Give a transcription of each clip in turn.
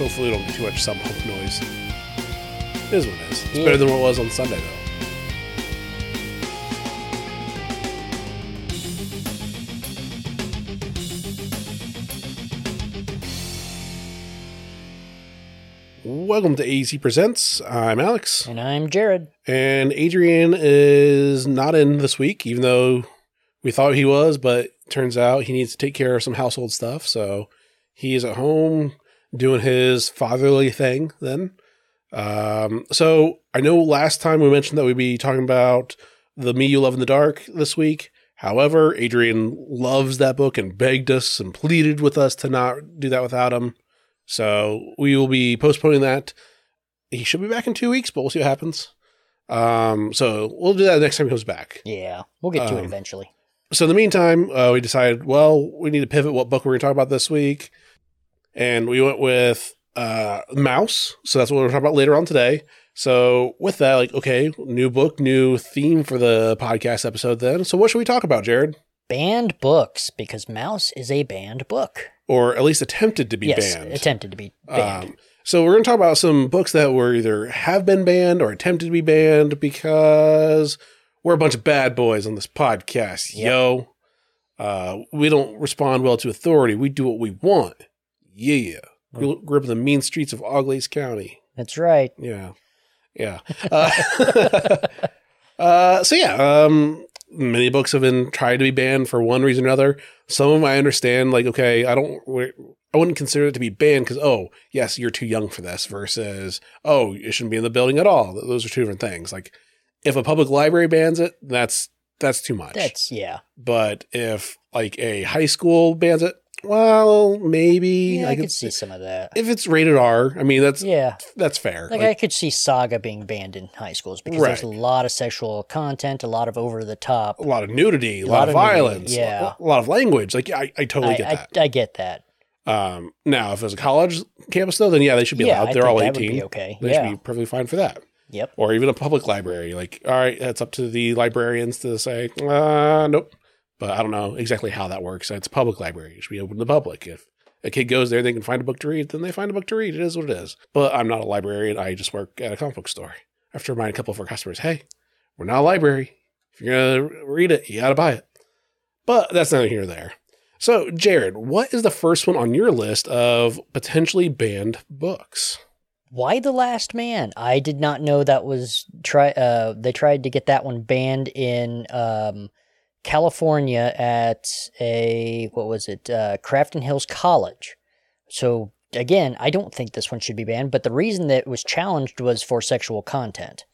hopefully we don't get too much some hump noise. It is what it is. It's Yeah. better than what it was on Sunday though. Welcome to AEC Presents. I'm Alex. And I'm Jared. And Adrian is not in this week, even though we thought he was, but turns out he needs to take care of some household stuff. So he is at home doing his fatherly thing then. Um, so I know last time we mentioned that we'd be talking about The Me You Love in the Dark this week. However, Adrian loves that book and begged us and pleaded with us to not do that without him. So we will be postponing that. He should be back in two weeks, but we'll see what happens. Um, so we'll do that next time he comes back. Yeah, we'll get to Um, it eventually. So in the meantime, uh, we decided, well, we need to pivot what book we're going to talk about this week. And we went with uh, Maus. So that's what we're talking about later on today. So with that, like, okay, new book, new theme for the podcast episode then. So what should we talk about, Jared? Banned books, because Maus is a banned book. Or at least attempted to be yes, banned. attempted to be banned. Um, so we're going to talk about some books that were either have been banned or attempted to be banned because we're a bunch of bad boys on this podcast, Yep. yo. Uh, we don't respond well to authority. We do what we want. Yeah. Yeah. Grew, grew up in the mean streets of Auglaize County. That's right. Yeah. Yeah. Uh, uh, so yeah, um, many books have been tried to be banned for one reason or another. Some of them I understand, like, okay, I don't, I wouldn't consider it to be banned because, oh, yes, you're too young for this versus, oh, it shouldn't be in the building at all. Those are two different things. Like, if a public library bans it, that's, that's too much. That's, yeah. but if like a high school bans it, well, maybe Yeah, I, could could see some of that. if it's rated R. I mean, that's Yeah. that's fair. Like, I could see Saga being banned in high schools because there's a lot of sexual content, a lot of over the top. a lot of nudity, a lot, lot of of nudity, violence, yeah. a lot of language. Like I, I totally I, get that. I get that. um, now, if it was a college campus though, then yeah, they should be yeah, allowed. They're all eighteen. okay. They yeah. should be perfectly fine for that. Yep. Or even a public library. Like, all right, that's up to the librarians to say, uh, nope. But I don't know exactly how that works. It's public library. It should be open to the public. If a kid goes there, they can find a book to read, then they find a book to read. It is what it is. But I'm not a librarian. I just work at a comic book store. I have to remind a couple of our customers, hey, we're not a library. If you're going to read it, you got to buy it. But that's neither here nor there. So, Jared, what is the first one on your list of potentially banned books? Y the Last Man? I did not know that was try. Uh, they tried to get that one banned in um, California at a what was it? Uh, Crafton Hills College. So again, I don't think this one should be banned. But the reason that it was challenged was for sexual content.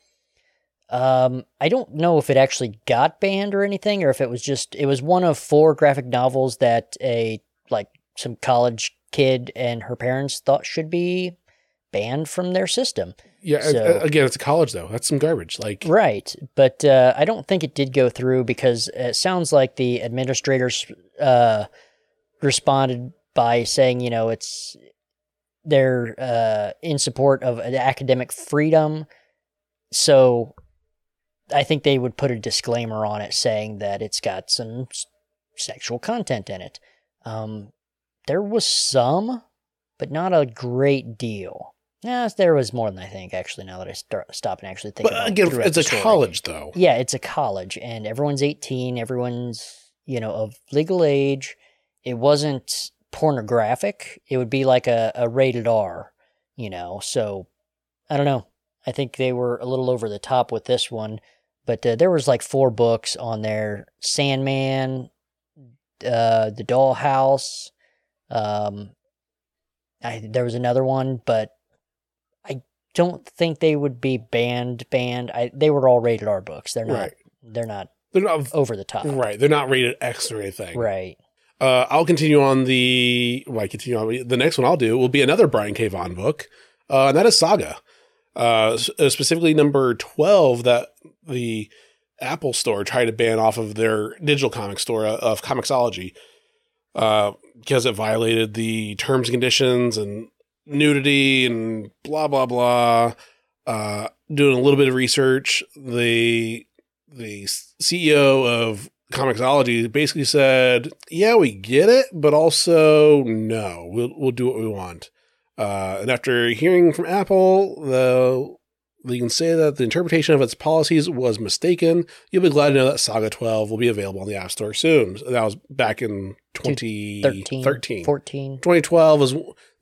Um, I don't know if it actually got banned or anything, or if it was just it was one of four graphic novels that a like some college kid and her parents thought should be banned from their system. Yeah, So- again, it's a college though. That's some garbage. Like, Right, but uh, I don't think it did go through because it sounds like the administrators uh, responded by saying, you know, it's they're uh, in support of academic freedom. So I think they would put a disclaimer on it saying that it's got some s- sexual content in it. Um, there was some, but not a great deal. Yeah, there was more than I think. Actually, now that I start stop and actually think but about it again, it's a story. college though. Yeah, it's a college, and everyone's 18. Everyone's, you know, of legal age. It wasn't pornographic. It would be like a, a rated R, you know. So, I don't know. I think they were a little over the top with this one, but uh, there was like four books on there: Sandman, uh, The Doll's House. Um, I there was another one, but don't think they would be banned. Banned. I they were all rated R books. They're not. Right. They're not They're not over the top. right. They're not rated X or anything. Right. Uh, I'll continue on the. Well, I continue on the next one. I'll do will be another Brian K. Vaughan book, uh, and that is Saga. Uh, uh, specifically number twelve that the Apple Store tried to ban off of their digital comic store uh, of Comixology uh, because it violated the terms and conditions and nudity and blah blah blah. Uh, doing a little bit of research, the the CEO of Comixology basically said, "Yeah, we get it, but also no, we'll we'll do what we want." Uh, and after hearing from Apple, the you can say that the interpretation of its policies was mistaken. You'll be glad to know that Saga 12 will be available on the App Store soon. That was back in 2013. 13, 14. 2012 is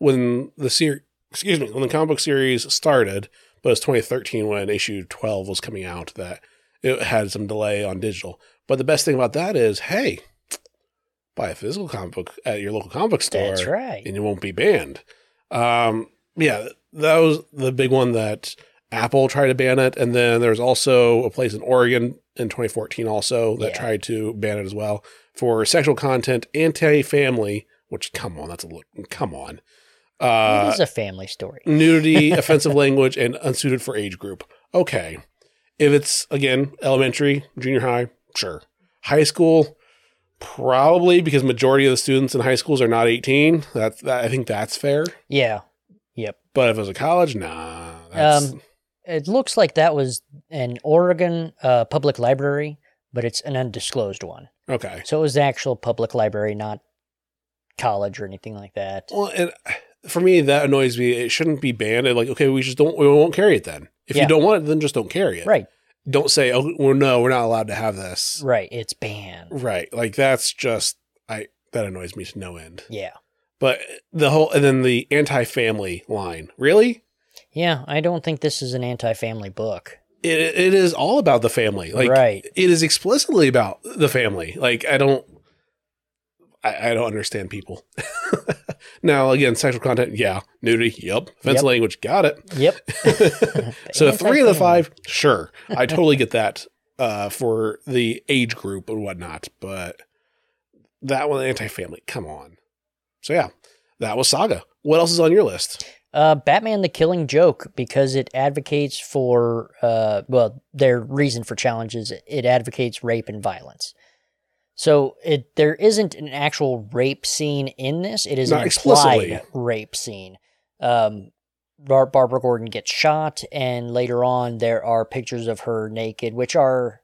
when the series, excuse me, when the comic book series started, but it was 2013 when issue 12 was coming out that it had some delay on digital. But the best thing about that is, hey, buy a physical comic book at your local comic book store That's right. and you won't be banned. Um, yeah, that was the big one that Apple tried to ban it, and then there's also a place in Oregon in 2014 also that Yeah. tried to ban it as well for sexual content, anti-family. Which come on, that's a little come on. Uh, it is a family story. nudity, offensive language, and unsuited for age group. Okay. If it's, again, elementary, junior high, sure. High school, probably because majority of the students in high schools are not 18. That's, that, I think that's fair. Yeah. Yep. But if it was a college, nah. That's, Um, It looks like that was an Oregon uh, public library, but it's an undisclosed one. okay. So it was the actual public library, not college or anything like that. Well, and for me, that annoys me. It shouldn't be banned. Like, okay, we just don't, we won't carry it then. If Yeah. you don't want it, then just don't carry it. Right. Don't say, oh, well, no, we're not allowed to have this. Right. It's banned. Right. Like, that's just, I, that annoys me to no end. Yeah. But the whole, and then the anti family line. Really? Yeah. I don't think this is an anti family book. It, it is all about the family. Like, right. it is explicitly about the family. Like, I don't, I, I don't understand people. now, again, sexual content, yeah. Nudity, yep. Offensive Yep. language, got it. Yep. so three of the five, sure. I totally get that uh, for the age group and whatnot. But that one, anti family, come on. So yeah, that was Saga. What else is on your list? Uh, Batman the Killing Joke, because it advocates for, uh, well, their reason for challenges, it advocates rape and violence. So it there isn't an actual rape scene in this. It is Not an explicitly. implied rape scene. Um, Bar- Barbara Gordon gets shot, and later on there are pictures of her naked, which are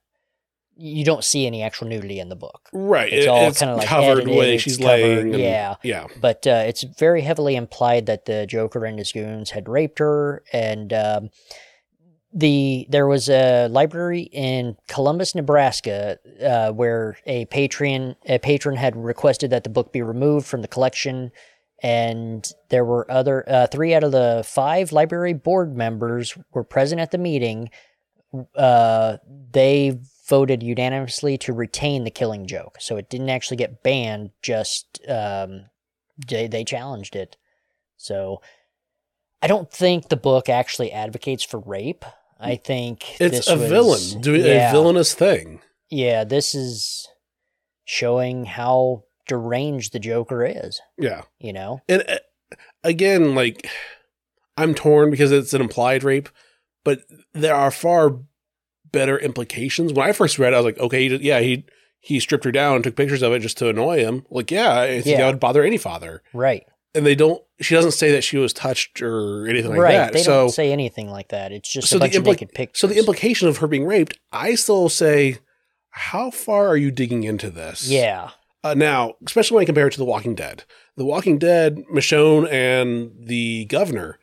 you don't see any actual nudity in the book. Right. It's it- all kinda like covered edited, way she's covered, laying. and- yeah. Yeah. but uh, it's very heavily implied that the Joker and his goons had raped her, and um, the there was a library in Columbus, Nebraska, uh, where a patron a patron had requested that the book be removed from the collection, and there were other uh, three out of the five library board members were present at the meeting. Uh, they voted unanimously to retain the Killing Joke, so it didn't actually get banned. Just um, they they challenged it. So I don't think the book actually advocates for rape. I think It's a was- villain doing yeah, a villainous thing. Yeah, this is showing how deranged the Joker is. Yeah. You know, And uh, again, like, I'm torn because it's an implied rape, but there are far better implications. When I first read it, I was like, okay, yeah, he he stripped her down and took pictures of it just to annoy him. Like, yeah, I think Yeah. that would bother any father. right? And they don't. She doesn't say that she was touched or anything like right. that. They so, don't say anything like that. It's just so a the bunch of naked pictures. so the implication of her being raped, I still say, how far are you digging into this? yeah, Uh, now, especially when I compare it to The Walking Dead, The Walking Dead, Michonne and the governor,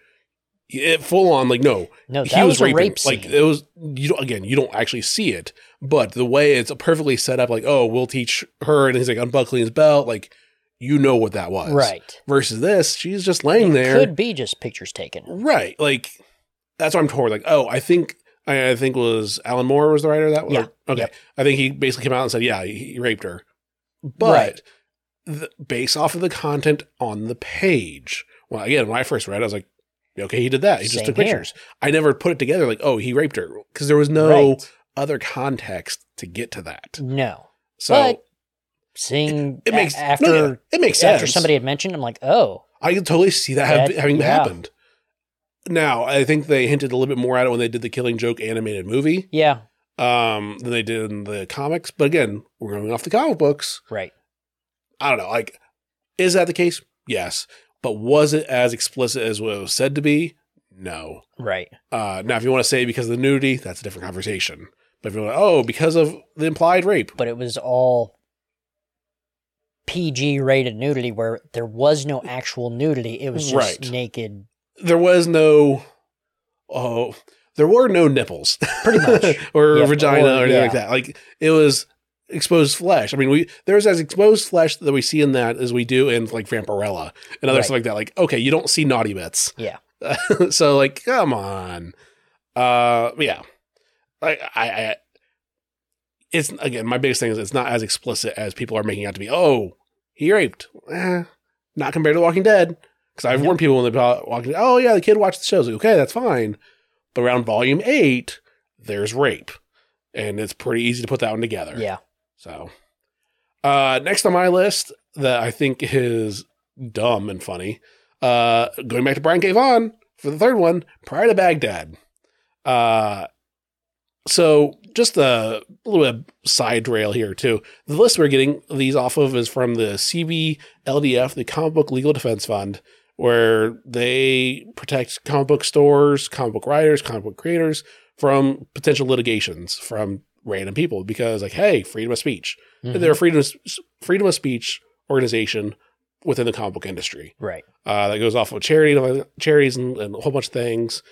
it full on like no, no, he was, was, raping. rape. Like it was you don't again, you don't actually see it, but the way it's perfectly set up, like oh, we'll teach her, and he's like unbuckling his belt, like you know what that was, right. Versus this, she's just laying there, Could be just pictures taken. right? Like that's what I'm torn. Like oh, I think. I I think was Alan Moore was the writer of that. Yeah. Or- Okay. Yep. I think he basically came out and said, yeah, he, he raped her. But Right. the, based off of the content on the page, well, again, when I first read it, I was like, okay, he did that. He just took here. pictures. I never put it together like, oh, he raped her because there was no Right. other context to get to that. No, So but seeing it makes a- after no, yeah, it makes sense. after somebody had mentioned, I'm like, oh, I can totally see that, have- That- having yeah. happened. Now, I think they hinted a little bit more at it when they did the Killing Joke animated movie yeah, um, than they did in the comics. But again, we're going off the comic books. right, I don't know. Like, is that the case? Yes. But was it as explicit as what it was said to be? No. right, Uh, now, if you want to say because of the nudity, that's a different conversation. But if you're like, oh, because of the implied rape, but it was all PG rated nudity where there was no actual nudity. It was just Right. naked. There was no, oh, there were no nipples, Pretty much. or Yeah, vagina or- or, anything like that. Like it was exposed flesh. I mean, we there's as exposed flesh that we see in that as we do in like Vampirella and other Right. stuff like that. Like okay, you don't see naughty bits. Yeah. so like, come on. Uh, yeah. I, I, I, it's again my biggest thing is it's not as explicit as people are making out to be. Oh, he raped. Eh, not compared to Walking Dead. Because I've warned people when they Walking Dead. Oh yeah, the kid watched the shows. Like, okay, that's fine. But around volume eight, there's rape, and it's pretty easy to put that one together. Yeah. So, uh, next on my list that I think is dumb and funny, uh, going back to Brian K. Vaughan for the third one, Pride of Baghdad. Uh, so just a little bit of side rail here too. The list we're getting these off of is from the CBLDF, the Comic Book Legal Defense Fund, where they protect comic book stores, comic book writers, comic book creators from potential litigations from random people because like, hey, freedom of speech. Mhm. They're a freedom of, freedom of speech organization within the comic book industry Right. uh, that goes off of charity, charities, and, and a whole bunch of things.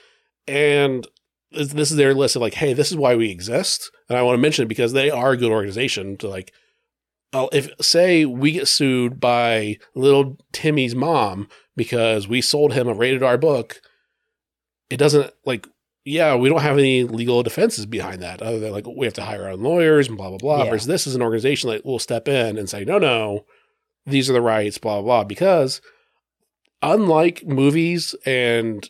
And this is their list of like, hey, this is why we exist, and I want to mention it because they are a good organization. To like, if say we get sued by little Timmy's mom because we sold him a rated R book, it doesn't like. Yeah, we don't have any legal defenses behind that other than like we have to hire our own lawyers and blah blah blah. Yeah. Versus this is an organization that will step in and say, no, no, these are the rights, blah blah blah. Because unlike movies and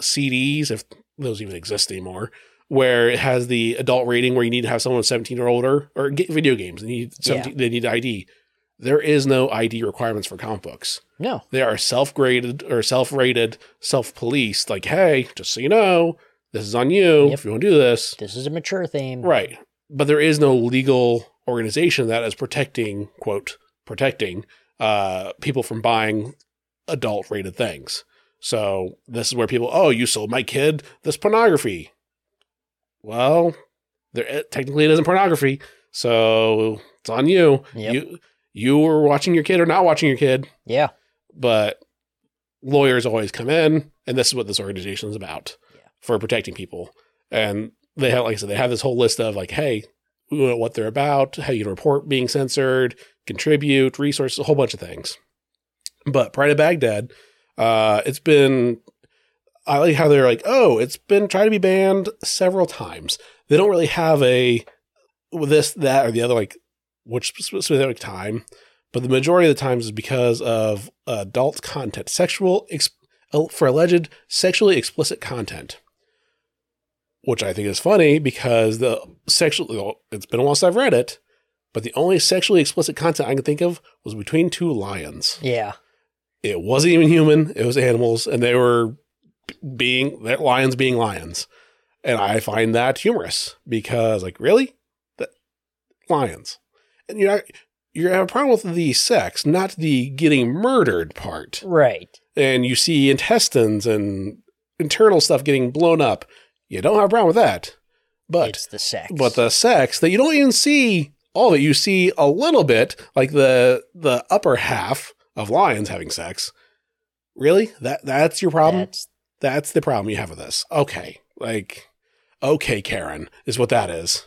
CDs, if those even exist anymore, where it has the adult rating where you need to have someone 17 or older, or get video games, they need 17, they need ID. There is no ID requirements for comic books. No. They are self-graded or self-rated, self-policed. Like, hey, just so you know, this is on you Yep. if you want to do this. This is a mature theme. Right. But there is no legal organization that is protecting, quote, protecting uh, people from buying adult rated things. So this is where people, oh, you sold my kid this pornography. Well, there technically it isn't pornography, so it's on you. Yep. You you were watching your kid or not watching your kid, Yeah. but lawyers always come in, and this is what this organization is about Yeah. for protecting people. And they have, like I said, they have this whole list of like, hey, we know what they're about, how you can report being censored, contribute, resources, a whole bunch of things. But Pride of Baghdad, uh, it's been. I like how they're like, oh, it's been tried to be banned several times. They don't really have a this, that, or the other, like which specific time, but the majority of the times is because of adult content, sexual ex- for alleged sexually explicit content, which I think is funny because the sexual. It's been a while since I've read it, but the only sexually explicit content I can think of was between two lions. Yeah. It wasn't even human; it was animals, and they were being that lions being lions, and I find that humorous because, like, really, that lions, and you're not, you have a problem with the sex, not the getting murdered part, Right. and you see intestines and internal stuff getting blown up. You don't have a problem with that, but it's the sex. but the sex that you don't even see all of it. You see a little bit, like the the upper half of lions having sex. Really? That that's your problem? That's That's the problem you have with this. Okay. Like okay, Karen, is what that is.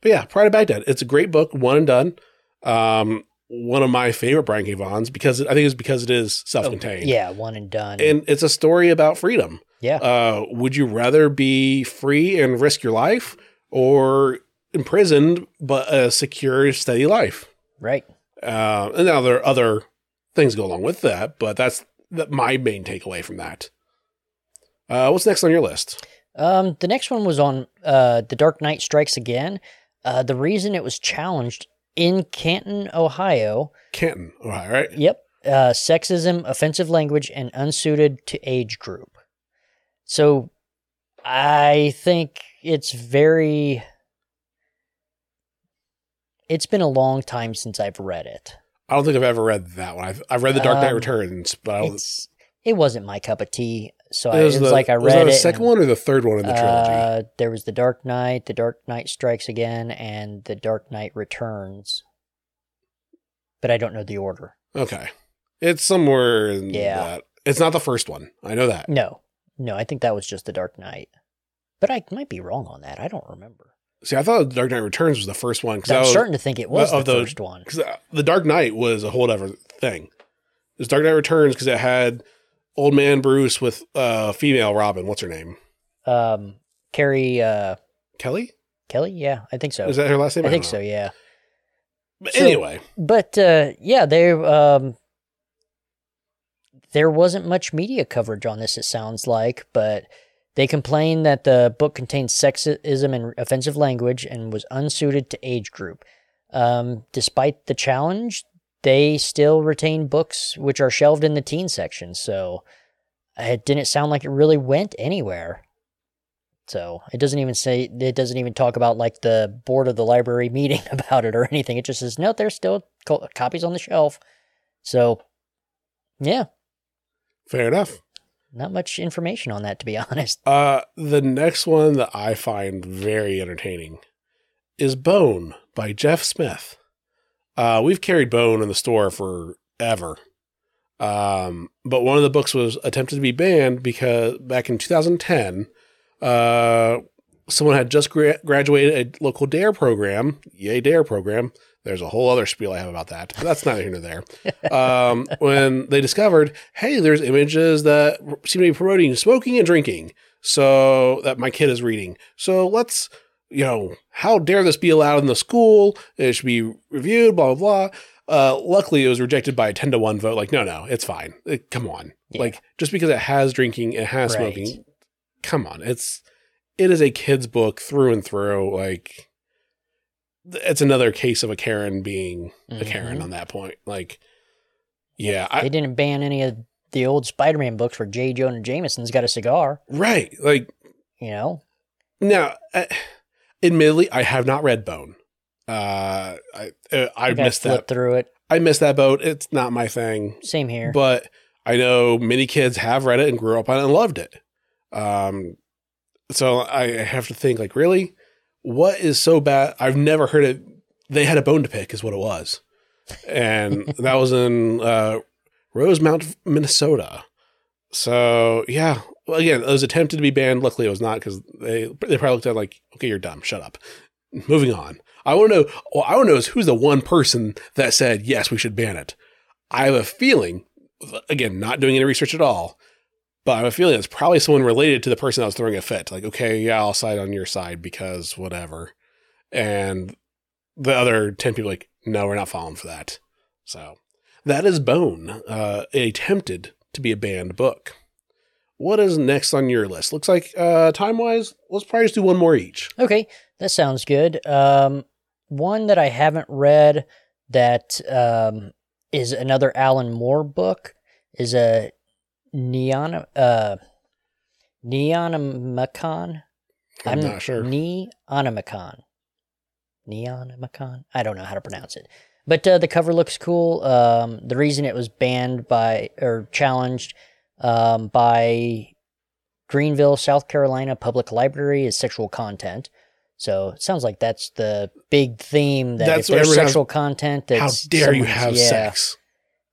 But yeah, Pride of Baghdad. It's a great book, one and done. Um one of my favorite Brian K. Vaughan's because I think it's because it is self-contained. yeah, one and done. And it's a story about freedom. yeah. Uh, would you rather be free and risk your life or imprisoned but a secure, steady life? right. Uh, and now there are other things go along with that, but that's that my main takeaway from that. Uh, what's next on your list? Um, the next one was on uh, The Dark Knight Strikes Again. Uh, the reason it was challenged in Canton, Ohio. Canton, Ohio, right? Yep. Uh, sexism, offensive language, and unsuited to age group. So I think it's very. It's been a long time since I've read it. I don't think I've ever read that one. I've, I've read The Dark Knight Um, Returns, but I don't. It's it wasn't my cup of tea. So I, it it was was the- like I was read that the second and- one or the third one in the trilogy? Uh, there was the Dark Knight, the Dark Knight Strikes Again, and the Dark Knight Returns. but I don't know the order. Okay. It's somewhere in Yeah. that. It's not the first one. I know that. No, no, I think that was just the Dark Knight, but I might be wrong on that. I don't remember. See, I thought Dark Knight Returns was the first one because I'm was, starting to think it was of the the- first one. 'cause, uh, the Dark Knight was a whole other thing. It was Dark Knight Returns because it had old man Bruce with uh female Robin. What's her name? Um, Carrie uh, Kelly? Kelly, yeah, I think so. Is that her last name? I think so, yeah. But So- anyway, But uh, yeah, there um, there wasn't much media coverage on this. It sounds like, but they complained that the book contained sexism and offensive language and was unsuited to age group. Um, despite the challenge, they still retain books which are shelved in the teen section. So it didn't sound like it really went anywhere. So it doesn't even say it doesn't even talk about like the board of the library meeting about it or anything. It just says no, there's still co- copies on the shelf. So yeah, fair enough. Not much information on that to be honest. Uh, the next one that I find very entertaining is Bone by Jeff Smith. Uh, we've carried Bone in the store forever. Um, but one of the books was attempted to be banned because back in 2010, uh, someone had just gra- graduated a local DARE program. Yay, DARE program. There's a whole other spiel I have about that, but that's neither here nor there. Um, when they discovered, hey, there's images that seem to be promoting smoking and drinking, so that my kid is reading. So let's, you know, how dare this be allowed in the school? It should be reviewed, blah, blah, blah. Uh, luckily, it was rejected by a 10 to 1 vote. Like, no, no, it's fine. Come on. Yeah. Like, just because it has drinking, it has Right. smoking, come on. It's, it is a kid's book through and through. Like, it's another case of a Karen being a Karen on that point. Like, yeah, they I, didn't ban any of the old Spider-Man books where J. Jonah Jameson's got a cigar. right. Like, You know, now, uh, admittedly, I have not read Bone. Uh, I uh, I Like, missed that. through it. I missed that boat. It's not my thing. Same here. but I know many kids have read it and grew up on it and loved it. Um, so I have to think like, really, what is so bad? I've never heard it. They had a bone to pick, is what it was, and that was in uh, Rosemount, Minnesota. So yeah, well, again, it was attempted to be banned. Luckily, it was not because they they probably looked at it like, okay, you're dumb. Shut up. Moving on. I want to know. Well, I want to know is who's the one person that said yes, we should ban it. I have a feeling again, not doing any research at all, but I have a feeling it's probably someone related to the person that was throwing a fit. Like, okay, yeah, I'll side on your side because whatever. And the other 10 people like, no, we're not falling for that. So that is Bone, uh, attempted to be a banned book. What is next on your list? Looks like uh, time wise, let's probably just do one more each. Okay, that sounds good. Um, one that I haven't read that um, is another Alan Moore book is a Neon uh Neonomicon. I'm, not sure. Neonomicon. Neonomicon. I don't know how to pronounce it. But uh, the cover looks cool. Um, the reason it was banned by or challenged um, by Greenville, South Carolina Public Library is sexual content. So it sounds like that's the big theme that That's if there's everyone has- sexual content, How dare you have yeah. sex?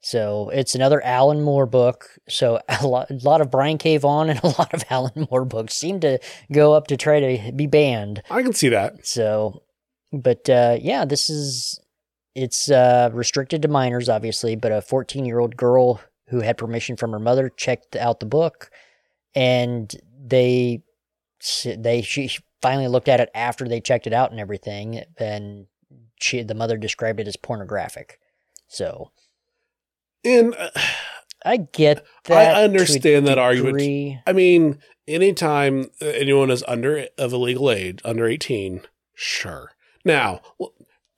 So it's another Alan Moore book. So a lot, a lot of Brian K. Vaughan and a lot of Alan Moore books seem to go up to try to be banned. I can see that. So, but uh, yeah, this is it's uh, restricted to minors, obviously. But a 14 year old girl who had permission from her mother checked out the book, and they they she finally looked at it after they checked it out and everything, and she the mother described it as pornographic. So And uh, I get that. a understand that argument. I mean, anytime anyone is under of a legal age, under 18, sure. Now,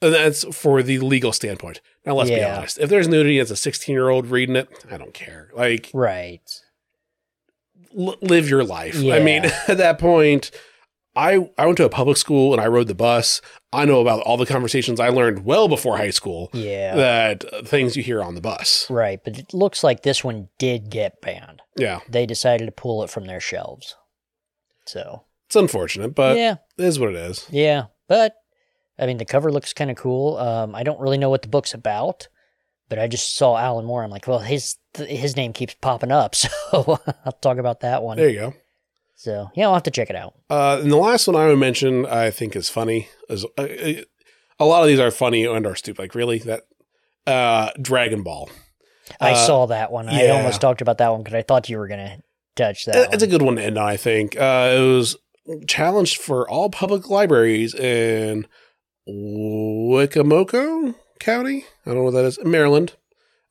that's for the legal standpoint. Now, let's be honest. If there's nudity as a 16 year old reading it, I don't care. Like, Right. l- live your life. I mean, at that point, I, I went to a public school and I rode the bus. I know about all the conversations I learned well before high school Yeah. that uh, things you hear on the bus. right. But it looks like this one did get banned. Yeah. They decided to pull it from their shelves. So It's unfortunate, but yeah, it is what it is. yeah. But I mean, the cover looks kind of cool. Um, I don't really know what the book's about. but I just saw Alan Moore. I'm like, well, his his name keeps popping up, so I'll talk about that one. There you go. So yeah, I'll have to check it out. Uh, and the last one I would mention, I think is funny. Is uh, a lot of these are funny and are stupid. Like really, that uh, Dragon Ball. I Uh, saw that one. I almost talked about that one because I thought you were gonna touch that. It's a good one to end on. I think uh, it was challenged for all public libraries in Wicomico County. I don't know what that is. Maryland.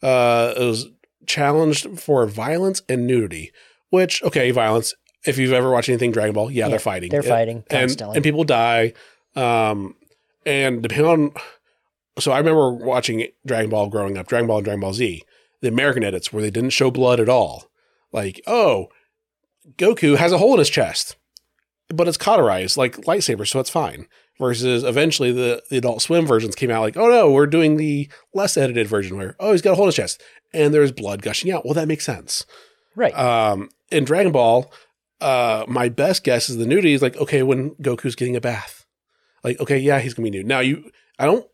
Uh, it was challenged for violence and nudity. Which okay, violence. If you've ever watched anything Dragon Ball, yeah, Yeah, they're fighting. They're It- fighting and, constantly. and people die. Um, and depending on, so I remember watching Dragon Ball growing up, Dragon Ball and Dragon Ball Z, the American edits where they didn't show blood at all. Like, oh, Goku has a hole in his chest, but it's cauterized like lightsaber, so it's fine. Versus eventually the, the Adult Swim versions came out like, oh no, we're doing the less edited version where, oh, he's got a hole in his chest and there's blood gushing out. Well, that makes sense. right. Um, in Dragon Ball, uh, my best guess is the nudity is like, okay, when Goku's getting a bath, like, okay, yeah, he's gonna be nude. Now you, I don't,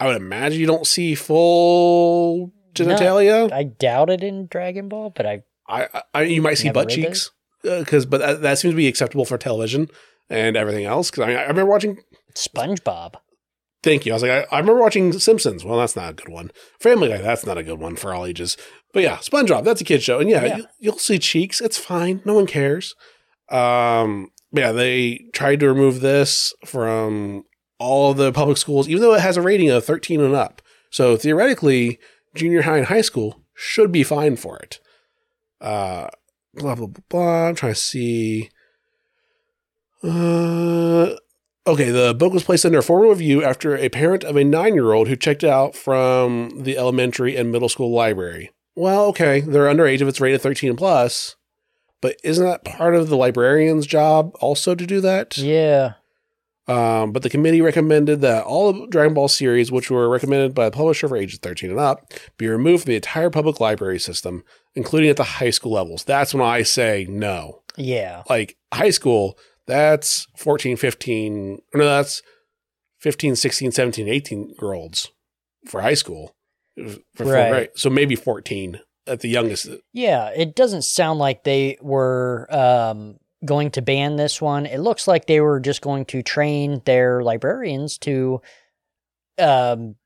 I would imagine you don't see full genitalia. I doubt it in Dragon Ball, but I I, I, you might see butt cheeks, because, but that, that seems to be acceptable for television and everything else. Because I, mean, I remember watching. SpongeBob. Thank you. I was like, I, I remember watching Simpsons. Well, that's not a good one. Family Guy. That's not a good one for all ages. But yeah, SpongeBob. That's a kid show, and yeah, Yeah. You, you'll see cheeks. It's fine. No one cares. Um, yeah, they tried to remove this from all the public schools, even though it has a rating of 13 and up. So theoretically, junior high and high school should be fine for it. Uh, blah blah blah. blah. I'm trying to see. Uh, okay, the book was placed under formal review after a parent of a nine-year-old who checked it out from the elementary and middle school library. Well, okay, they're underage if it's rated 13 plus, but isn't that part of the librarian's job also to do that? Yeah. Um, but the committee recommended that all of Dragon Ball series, which were recommended by the publisher for ages 13 and up, be removed from the entire public library system, including at the high school levels. That's when I say no. Yeah. Like high school, that's 14, 15, no, that's 15, 16, 17, 18 year olds for high school. For Right. grade. So maybe 14 at the youngest. Yeah. It doesn't sound like they were um, going to ban this one. It looks like they were just going to train their librarians to um,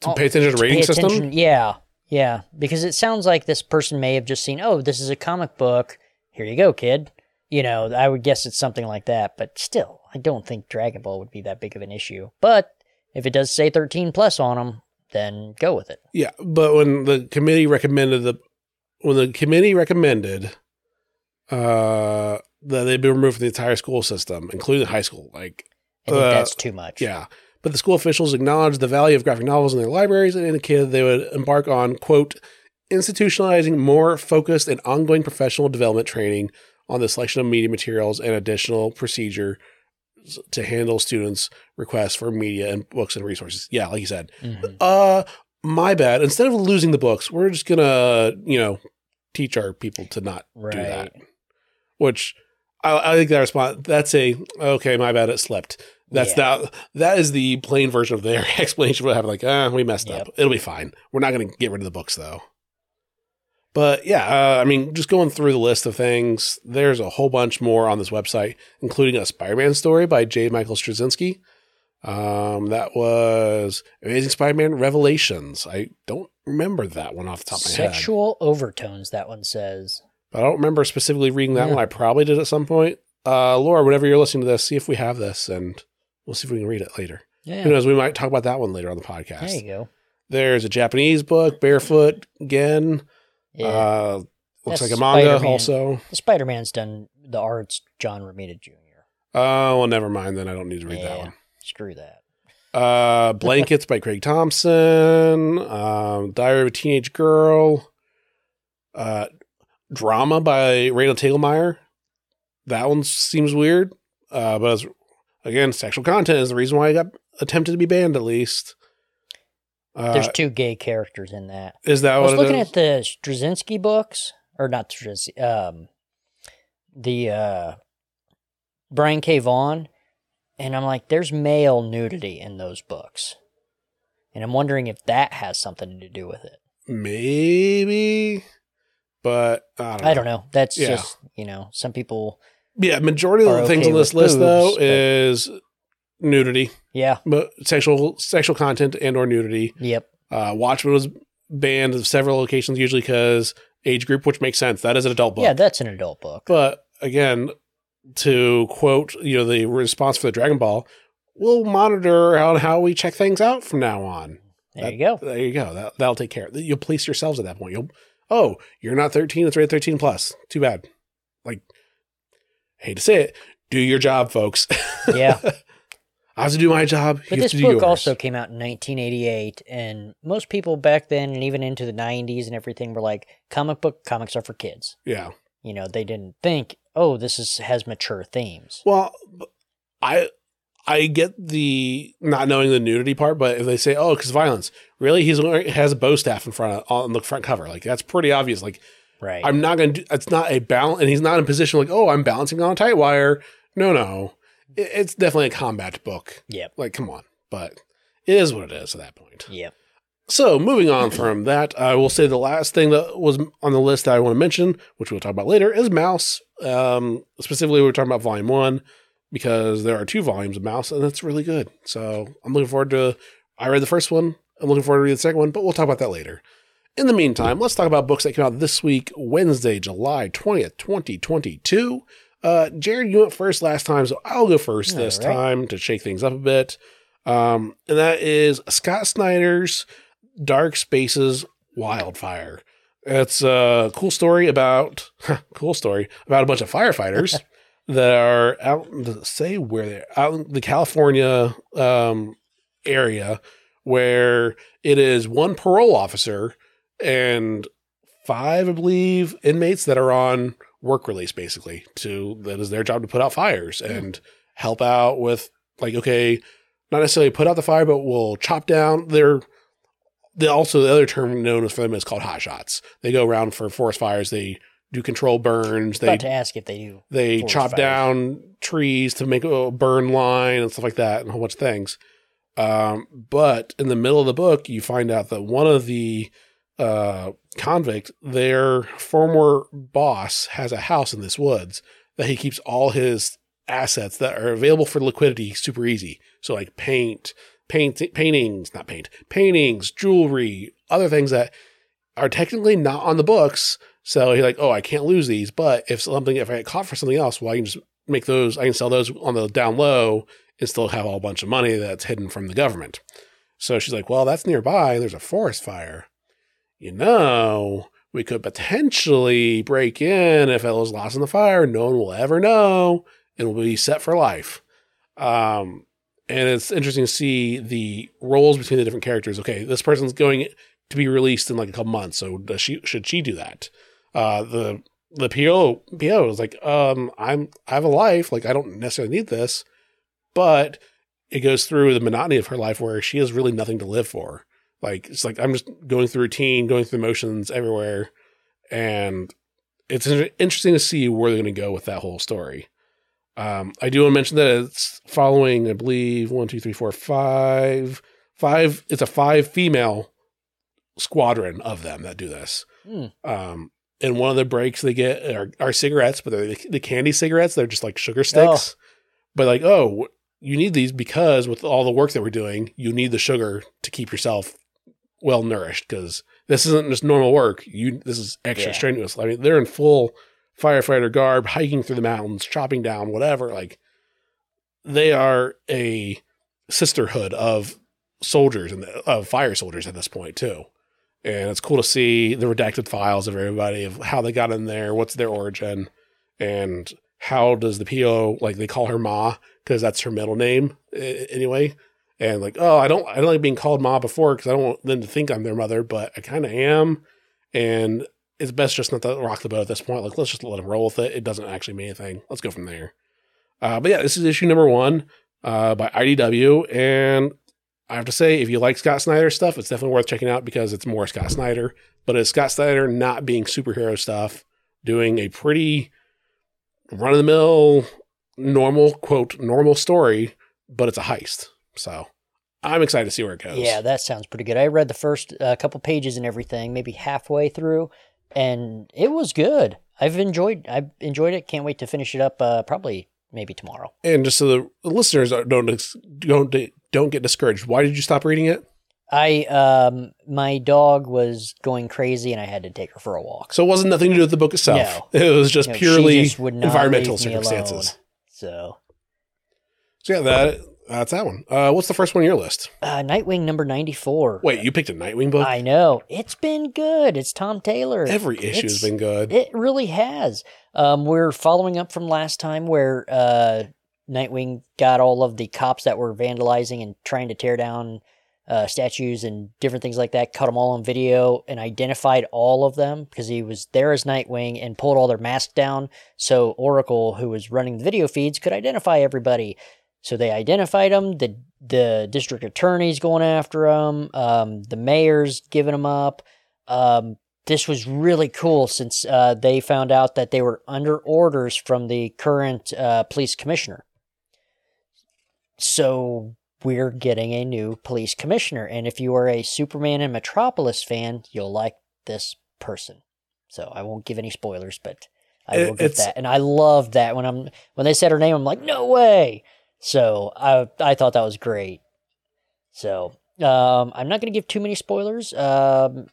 To pay attention to the rating system. Yeah. Yeah. Because it sounds like this person may have just seen, oh, this is a comic book. Here you go, kid. You know, I would guess it's something like that. But still, I don't think Dragon Ball would be that big of an issue. But if it does say 13 plus on them, then go with it. Yeah, but when the committee recommended the when the committee recommended uh that they be removed from the entire school system, including high school, like I think Uh, that's too much. yeah. But the school officials acknowledged the value of graphic novels in their libraries and indicated they would embark on quote institutionalizing more focused and ongoing professional development training on the selection of media materials and additional procedure to handle students' requests for media and books and resources. Yeah, like you said, Mhm. uh, my bad. Instead of losing the books, we're just gonna, you know, teach our people to not Right. do that. Which I, I think that response that's a okay, my bad, it slipped. That's Yeah. that. That is the plain version of their explanation of what happened. Like, ah, we messed Yep. up. It'll be fine. We're not gonna get rid of the books though. But yeah, uh, I mean, just going through the list of things, there's a whole bunch more on this website, including a Spider-Man story by J. Michael Straczynski. Um, that was Amazing Spider-Man Revelations. I don't remember that one off the top of my head. Sexual overtones, that one says. But I don't remember specifically reading that Yeah. one. I probably did at some point. Uh, Laura, whenever you're listening to this, see if we have this, and we'll see if we can read it later. Yeah. Who knows? We might talk about that one later on the podcast. There you go. There's a Japanese book, Barefoot Gen. Yeah. Uh, looks That's like a manga Spider-Man. also. the Spider Man's done the arts, John Romita Jr. Oh, well, never mind. Then I don't need to read that Yeah. one. Screw that. Uh, Blankets by Craig Thompson. Um, Diary of a Teenage Girl. Uh, Drama by Randall Tegelmeyer. That one seems weird. Uh, but it's, again, sexual content is the reason why I got attempted to be banned at least. Uh, There's two gay characters in that. is that what I was looking is? at the Straczynski books, or not Straczynski, um, the uh, Brian K. Vaughan, and I'm like, there's male nudity in those books. And I'm wondering if that has something to do with it. Maybe, but I don't know. I don't know. That's Yeah. just, you know, some people, Yeah, majority of the things okay on this list though boobs, is nudity, yeah, but sexual sexual content and or nudity. yep. Uh, Watchmen was banned in several locations, usually because age group, which makes sense. That is an adult book. Yeah, that's an adult book. But again, to quote, you know, the response for the Dragon Ball, we'll monitor on how we check things out from now on. There that- you go. There you go. That that'll take care. of You'll police yourselves at that point. You'll oh, you're not 13. It's rated 13 plus. Too bad. Like, hate to say it. Do your job, folks. Yeah. I have to do my job. But this to do book yours. also came out in 1988, and most people back then, and even into the 90s and everything, were like, comic book comics are for kids. yeah. You know, they didn't think, oh, this is has mature themes. Well, I I get the not knowing the nudity part, but if they say, "Oh, because violence," really, he's has a bow staff in front of on the front cover, like that's pretty obvious. Like Right. I'm not gonna do. It's not a balance, and he's not in a position like, "Oh, I'm balancing on a tight wire." No, no, It- it's definitely a combat book. Yep. Like, come on, but it is what it is at that point. Yep. So, moving on from that, I will say the last thing that was on the list that I want to mention, which we'll talk about later, is Maus. Um, specifically, we're talking about Volume One because there are two volumes of Maus, and that's really good. So, I'm looking forward to. I read the first one. I'm looking forward to reading the second one, but we'll talk about that later. In the meantime, let's talk about books that came out this week, Wednesday, July 20th, 2022. Uh, Jared, you went first last time, so I'll go first All this right. time to shake things up a bit. Um, and that is Scott Snyder's Dark Spaces Wildfire. It's a cool story about cool story about a bunch of firefighters that are out. Say where they're out in the California um, area where it is one parole officer and five, I believe, inmates that are on work release, basically. To that is their job to put out fires and help out with like okay, not necessarily put out the fire, but we'll chop down their. The also the other term known as for them is called hot shots. They go around for forest fires. They do control burns. They About to ask if they do. they chop fires. down trees to make a burn line and stuff like that, and a whole bunch of things. Um, but in the middle of the book, you find out that one of the uh, convict, their former boss, has a house in this woods that he keeps all his assets that are available for liquidity super easy. So like paint, paint, paintings, not paint, paintings, jewelry, other things that are technically not on the books. So he's like, oh, I can't lose these, but if something, if I get caught for something else, well, I can just make those, I can sell those on the down low and still have a whole bunch of money that's hidden from the government. So she's like, well, that's nearby. There's a forest fire. You know, we could potentially break in if it was lost in the fire. No one will ever know. and we'll be set for life. Um, and it's interesting to see the roles between the different characters. Okay, this person's going to be released in like a couple months, so does she should she do that? Uh, the the PO PO is like, um, I'm I have a life, like I don't necessarily need this, but it goes through the monotony of her life where she has really nothing to live for. Like it's like I'm just going through routine, going through motions everywhere, and it's interesting to see where they're going to go with that whole story. Um, I do want to mention that it's following, I believe, one, two, three, four, five, five. It's a five female squadron of them that do this. Hmm. Um, and one of the breaks they get are, are cigarettes, but they're the, the candy cigarettes. They're just like sugar sticks. But like, oh, you need these because with all the work that we're doing, you need the sugar to keep yourself well nourished. Because this isn't just normal work. You this is extra Yeah. strenuous. I mean, they're in full firefighter garb, hiking through the mountains, chopping down whatever. Like, they are a sisterhood of soldiers and of fire soldiers at this point too. And it's cool to see the redacted files of everybody of how they got in there, what's their origin, and how does the PO like they call her Ma because that's her middle name anyway. And like, oh, I don't, I don't like being called Ma before because I don't want them to think I'm their mother, but I kind of am. And it's best just not to rock the boat at this point. Like, let's just let them roll with it. It doesn't actually mean anything. Let's go from there. Uh, but yeah, this is issue number one uh, by IDW, and I have to say, if you like Scott Snyder stuff, it's definitely worth checking out because it's more Scott Snyder. But it's Scott Snyder not being superhero stuff, doing a pretty run of the mill, normal quote normal story, but it's a heist. So I'm excited to see where it goes. Yeah, that sounds pretty good. I read the first uh, couple pages and everything, maybe halfway through, and it was good. I've enjoyed. I've enjoyed it. Can't wait to finish it up. Uh, probably maybe tomorrow. And just so the listeners don't don't don't get discouraged, why did you stop reading it? I um my dog was going crazy and I had to take her for a walk. So it wasn't nothing to do with the book itself. No. It was just No, purely just environmental circumstances. So So yeah, that that's that one. Uh, what's the first one on your list? uh, Nightwing number ninety four. Wait, you picked a Nightwing book? I know it's been good. It's Tom Taylor. Every issue has been good. It really has. Um, we're following up from last time where uh, Nightwing got all of the cops that were vandalizing and trying to tear down uh, statues and different things like that, cut them all on video and identified all of them because he was there as Nightwing and pulled all their masks down. So Oracle, who was running the video feeds, could identify everybody. So they identified him. The the district attorney's going after him. Um, the mayor's giving him up. Um, this was really cool since uh, they found out that they were under orders from the current uh, police commissioner. So we're getting a new police commissioner, and if you are a Superman and Metropolis fan, you'll like this person. So I won't give any spoilers, but I will get that. And I love that when I'm when they said her name, I'm like, no way. So I I thought that was great. So um, I'm not going to give too many spoilers. Um,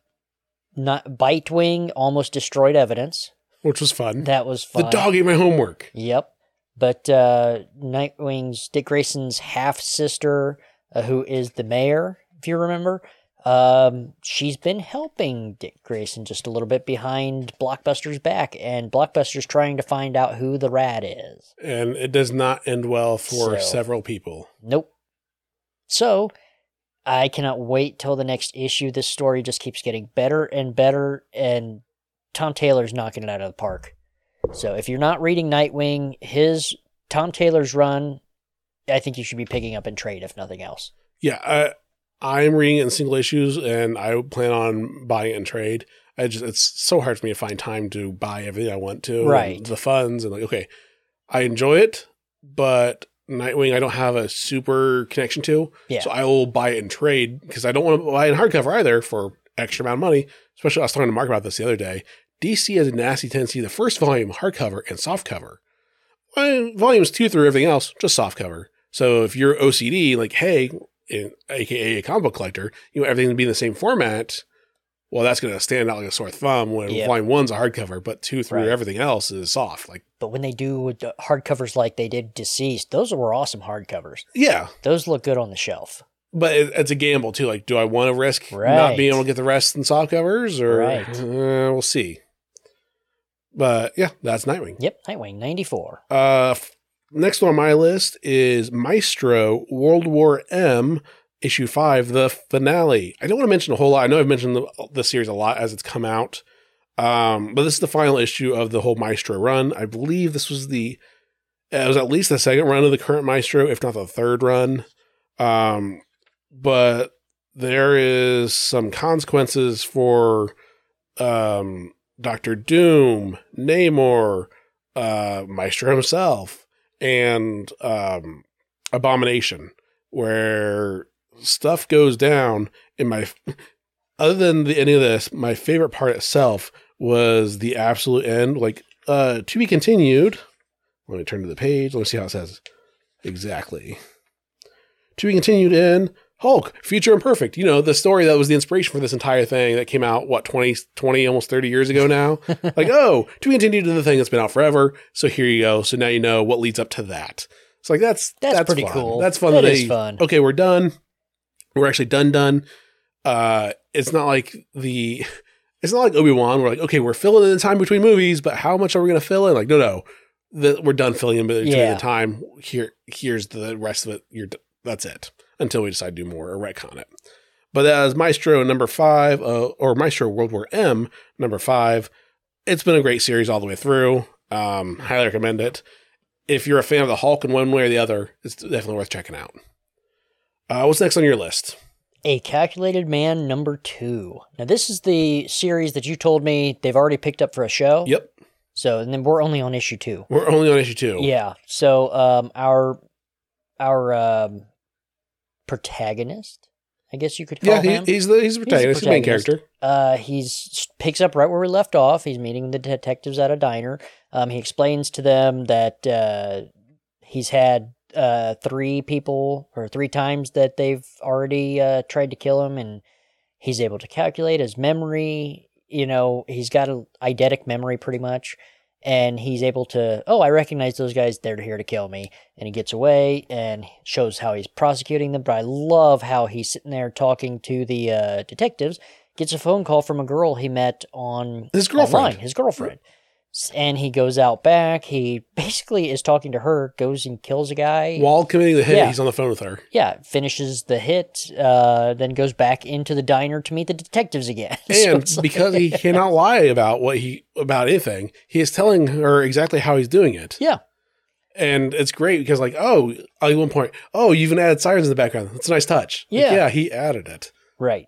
not Bitewing almost destroyed evidence. which was fun. That was fun. The dog ate my homework. Yep. But uh, Nightwing's Dick Grayson's half sister, uh, who is the mayor, if you remember, um, she's been helping Dick Grayson just a little bit behind Blockbuster's back, and Blockbuster's trying to find out who the rat is. And it does not end well for So- several people. Nope. So I cannot wait till the next issue. This story just keeps getting better and better, and Tom Taylor's knocking it out of the park. So if you're not reading Nightwing, his Tom Taylor's run, I think you should be picking up in trade, if nothing else. Yeah, I, I'm reading it in single issues, and I plan on buying it in trade. I just it's so hard for me to find time to buy everything I want to, and Right. the funds, and like okay, I enjoy it, but Nightwing I don't have a super connection to, Yeah. so I will buy it in trade because I don't want to buy it in hardcover either for extra amount of money. Especially, I was talking to Mark about this the other day. DC has a nasty tendency. The first volume hardcover and softcover. Well, volumes two through everything else just softcover. So if you're OCD, like hey, in, aka a comic book collector, you want everything to be in the same format. Well, that's going to stand out like a sore thumb when Yeah. volume one's a hardcover, but two through Right. everything else is soft. Like, But when they do hardcovers like they did Deceased, those were awesome hardcovers. yeah, Those look good on the shelf. but it, it's a gamble too. Like, do I want to risk Right. not being able to get the rest in soft covers, or Right. uh, we'll see. But yeah, that's Nightwing. Yep, Nightwing 94. Uh, f- next on my list is Maestro World War M issue five, the finale. I don't want to mention a whole lot. I know I've mentioned the, the series a lot as it's come out, um, but this is the final issue of the whole Maestro run. I believe this was the it was at least the second run of the current Maestro, if not the third run. Um, but there is some consequences for um, Doctor Doom, Namor, uh, Maestro himself, and um, Abomination, where stuff goes down. In my, other than the, any of this, my favorite part itself was the absolute end. Like, uh, to be continued. Let me turn to the page. Let me see how it says exactly. To be continued in Hulk, Future Imperfect. You know, the story that was the inspiration for this entire thing that came out, what, 20, 20 almost 30 years ago now? like, oh, to be continued in the thing that's been out forever. So here you go. So now you know what leads up to that. It's like, that's, That's pretty fun. cool. That's fun. That that is they- fun. Okay, we're done. We're actually done, done. Uh, it's not like the, it's not like Obi-Wan. We're like, okay, we're filling in the time between movies, but how much are we going to fill in? Like, no, no, the, we're done filling in between Yeah. the time. Here, here's the rest of it. You're, that's it until we decide to do more or retcon it. But as Maestro number five, uh, or Maestro World War M number five, it's been a great series all the way through. Um, highly recommend it. If you're a fan of the Hulk in one way or the other, it's definitely worth checking out. Uh, what's next on your list? A Calculated Man number two. Now, this is the series that you told me they've already picked up for a show. Yep, So, and then we're only on issue two. we're only on issue two. Yeah. So, um, our our um, protagonist. I guess you could call Yeah, he, him. he's the he's the protagonist, he's the main character. uh, he's picks up right where we left off. He's meeting the detectives at a diner. Um, he explains to them that uh, he's had uh, three people or three times that they've already uh, tried to kill him, and he's able to calculate his memory. You know, he's got a eidetic memory pretty much, and he's able to. Oh, I recognize those guys. They're here to kill me, and he gets away and shows how he's prosecuting them. But I love how he's sitting there talking to the uh, detectives gets a phone call from a girl he met on His girlfriend. online, his girlfriend. And he goes out back. He basically is talking to her, goes and kills a guy. While committing the hit, Yeah. he's on the phone with her. yeah, finishes the hit, uh, then goes back into the diner to meet the detectives again. So And like- because he cannot lie about what he about anything, he is telling her exactly how he's doing it. yeah, And it's great because like, oh, at one point, oh, you even added sirens in the background. That's a nice touch. Like, Yeah. yeah, he added it. right.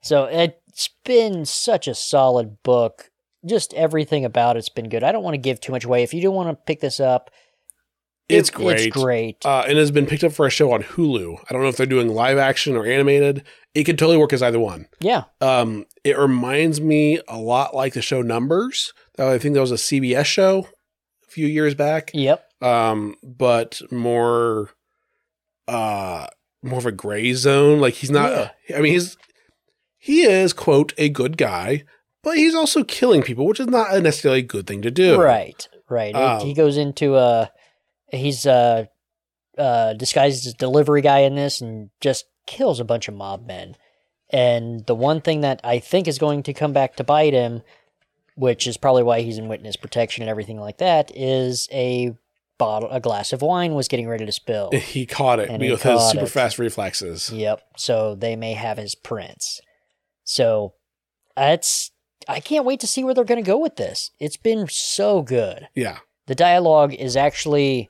So it's been such a solid book. Just everything about it's been good. I don't want to give too much away. If you do want to pick this up, it- It's great. It's great. Uh, and it has been picked up for a show on Hulu. I don't know if they're doing live action or animated. It could totally work as either one. yeah, Um, it reminds me a lot like the show Numbers. Uh, I think that was a CBS show a few years back. yep, Um, but more, uh, more of a gray zone. Like he's not. I mean, he's he is quote a good guy, but he's also killing people, which is not a necessarily a good thing to do. Right, right. Um, he goes into a he's uh uh disguised as a delivery guy in this and just kills a bunch of mob men. And the one thing that I think is going to come back to bite him, which is probably why he's in witness protection and everything like that, is a bottle a glass of wine was getting ready to spill. He caught it with his super it. fast reflexes. Yep. So they may have his prints. So that's I can't wait to see where they're going to go with this. It's been so good. Yeah. The dialogue is actually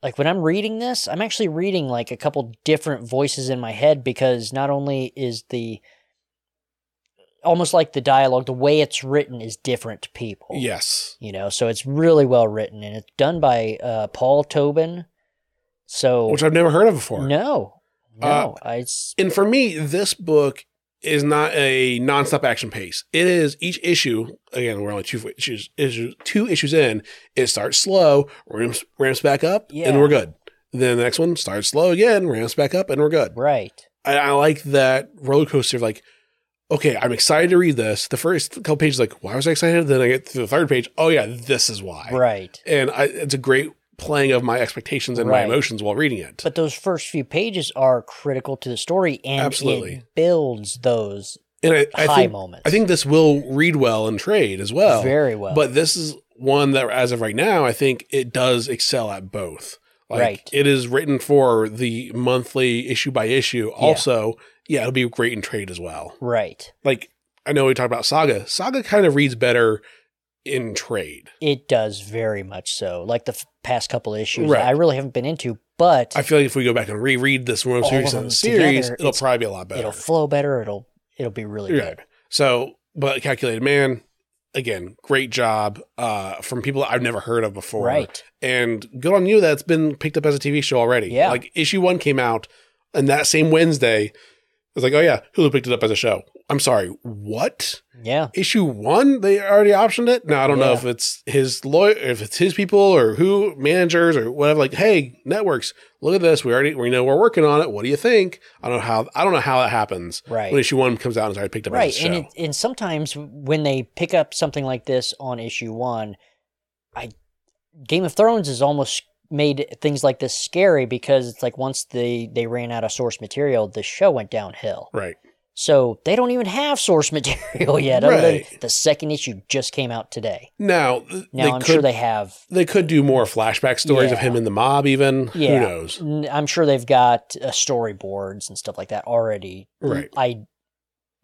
like when I'm reading this, I'm actually reading like a couple different voices in my head because not only is the almost like the dialogue, the way it's written is different to people. Yes. You know, so it's really well written and it's done by uh, Paul Tobin. So Which I've never heard of before. no, no, Uh, I And for me, this book is not a nonstop action pace. It is each issue. Again, we're only two issues, issues two issues in. It starts slow, ramps, ramps back up, Yeah. and we're good. Then the next one starts slow again, ramps back up, and we're good. right. I, I like that roller coaster like, okay, I'm excited to read this. The first couple pages, like, why was I excited? Then I get to the third page. Oh yeah, this is why. Right. And I, it's a great playing of my expectations and my emotions while reading it. But those first few pages are critical to the story and Absolutely. it builds those and I, I high think moments. I think this will read well in trade as well. very well. But this is one that, as of right now, I think it does excel at both. Like, Right. It is written for the monthly issue by issue. Also, yeah, it'll be great in trade as well. right. Like I know we talked about Saga. Saga kind of reads better in trade. It does very much so. Like the f- past couple issues, Right. I really haven't been into, but I feel like if we go back and reread this most All of recent series, together, it'll probably be a lot better. it'll flow better. It'll it'll be really Yeah. good. So, but Calculated Man, again, great job uh, from people I've never heard of before. Right. And good on you that it's been picked up as a TV show already. Yeah. Like issue one came out, and that same Wednesday, it was like, oh yeah, Hulu picked it up as a show. I'm sorry, what? Yeah. Issue one, they already optioned it. Now I don't know if it's his lawyer, if it's his people or who managers or whatever. Like, hey, networks, look at this. We already we know we're working on it. What do you think? I don't know how. I don't know how that happens. Right. When issue one comes out and is already picked up right as a show. and it, and sometimes when they pick up something like this on issue one i game of thrones has almost made things like this scary because it's like once they they ran out of source material the show went downhill right. So they don't even have source material yet other than Right. the second issue just came out today Now, now they i'm could sure they have they could do more flashback stories of him in the mob. Even Yeah. who knows? I'm sure they've got uh, storyboards and stuff like that already Right. i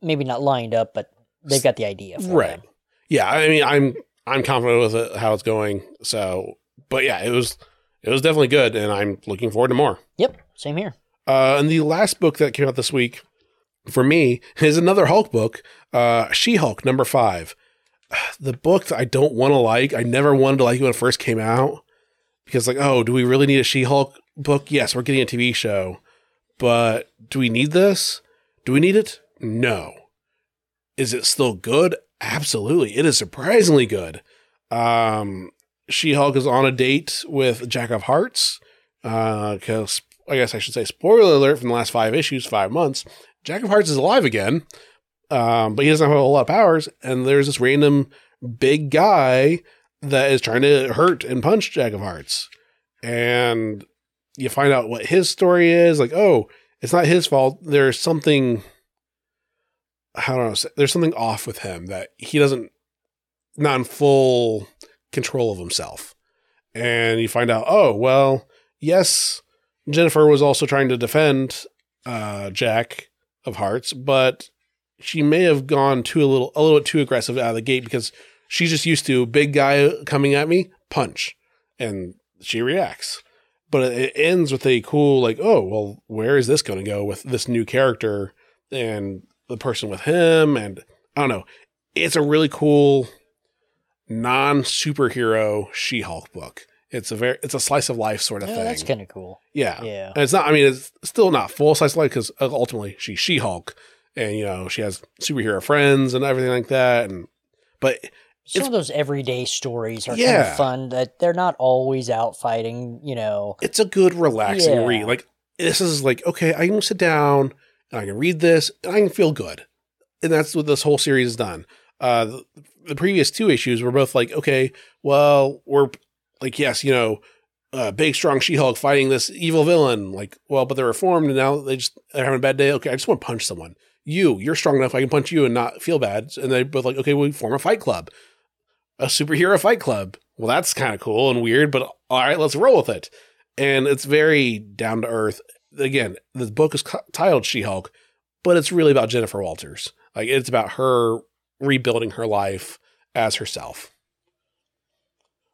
maybe not lined up but they've got the idea for Right. them. Yeah, I mean, I'm I'm confident with it, how it's going. So, but yeah, it was it was definitely good, and I'm looking forward to more. yep same here Uh, and the last book that came out this week for me is another Hulk book, uh, She Hulk number five. The book that I don't want to like. I never wanted to like it when it first came out because, like, oh, do we really need a She Hulk book? Yes, we're getting a TV show, But do we need this? Do we need it? No. Is it still good? Absolutely. It is surprisingly good. Um, She Hulk is on a date with Jack of Hearts. Uh, because I guess I should say, spoiler alert from the last five issues, five months. Jack of Hearts is alive again, um, but he doesn't have a whole lot of powers. And there's this random big guy that is trying to hurt and punch Jack of Hearts. And you find out what his story is. Like, oh, it's not his fault. There's something. I say? There's something off with him that he doesn't not in full control of himself. And you find out, oh well, yes, Jennifer was also trying to defend uh, Jack of Hearts, but she may have gone too a little a little bit too aggressive out of the gate because she's just used to big guy coming at me, punch, and she reacts. But it ends with a cool like, oh well, where is this going to go with this new character and the person with him? And I don't know. It's a really cool non superhero She Hulk book. It's a very it's a slice of life sort of Yeah, thing. that's kind of cool. yeah, Yeah. and it's not. I mean, it's still not full slice of life because ultimately she's She Hulk, and you know she has superhero friends and everything like that. And but Some It's- of those everyday stories are kind of fun. That they're not always out fighting. You know. it's a good relaxing Yeah. read. Like this is like okay, I can sit down and I can read this and I can feel good, and that's what this whole series has done. Uh, the, the previous two issues were both like okay, well we're like yes, you know. Uh, big strong She-Hulk fighting this evil villain, like well, but they're reformed and now they just they're having a bad day. Okay, I just want to punch someone. You, you're strong enough. I can punch you and not feel bad. And they both like, okay, we form a fight club, a superhero fight club. Well, that's kind of cool and weird, but all right, let's roll with it and it's very down to earth. Again, the book is titled She Hulk, but it's really about Jennifer Walters. Like it's about her rebuilding her life as herself.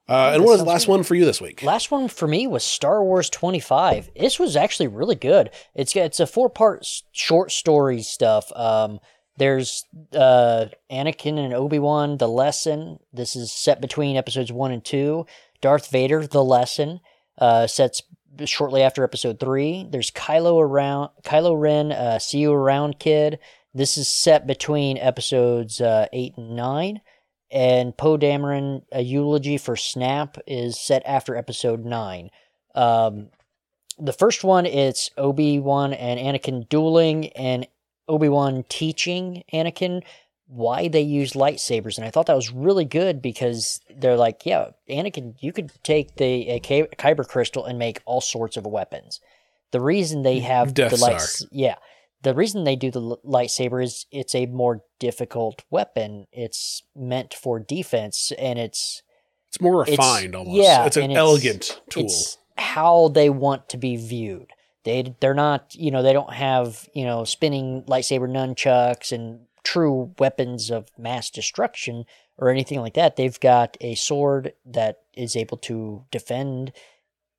Uh, and what was the last one for you this week? Last one for me was Star Wars 25. This was actually really good. It's it's a four part short story stuff. Um, there's uh, Anakin and Obi Wan, the lesson. This is set between episodes one and two. Darth Vader, the lesson, uh, sets shortly after episode three. There's Kylo around Kylo Ren, uh, see you around, kid. This is set between episodes uh, eight and nine and Poe Dameron, a eulogy for Snap, is set after episode nine. Um, the first one, it's Obi Wan and Anakin dueling, and Obi Wan teaching Anakin why they use lightsabers, and I thought that was really good because they're like, yeah, Anakin, you could take the a Kyber crystal and make all sorts of weapons. The reason they have Death the Star. lights, yeah, the reason they do the lightsaber is it's a more difficult weapon. It's meant for defense, and it's It's more It's- refined almost. yeah, it's an and it's- elegant tool. it's how they want to be viewed. They they're not you know they don't have you know spinning lightsaber nunchucks and true weapons of mass destruction or anything like that. They've got a sword that is able to defend,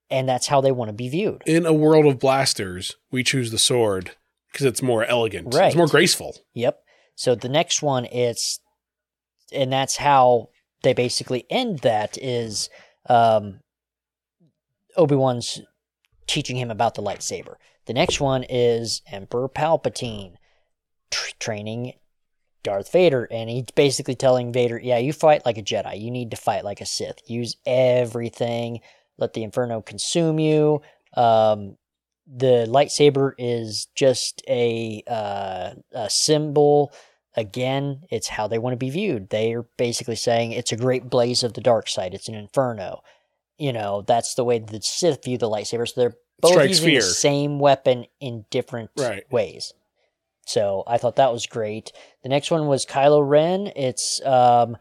and that's how they want to be viewed. In a world of blasters, we choose the sword because it's more elegant. Right. It's more graceful. Yep. So the next one it's and that's how they basically end that is um Obi-Wan's teaching him about the lightsaber. The next one is Emperor Palpatine tr- training Darth Vader and he's basically telling Vader, "Yeah, you fight like a Jedi. You need to fight like a Sith. Use everything. Let the inferno consume you." Um the lightsaber is just a uh, a symbol. Again, it's how they want to be viewed. They are basically saying it's a great blaze of the dark side. It's an inferno. You know, that's the way the Sith view the lightsaber. So they're both Strikes using fear. the same weapon in different Right. ways. So I thought that was great. The next one was Kylo Ren. It's um,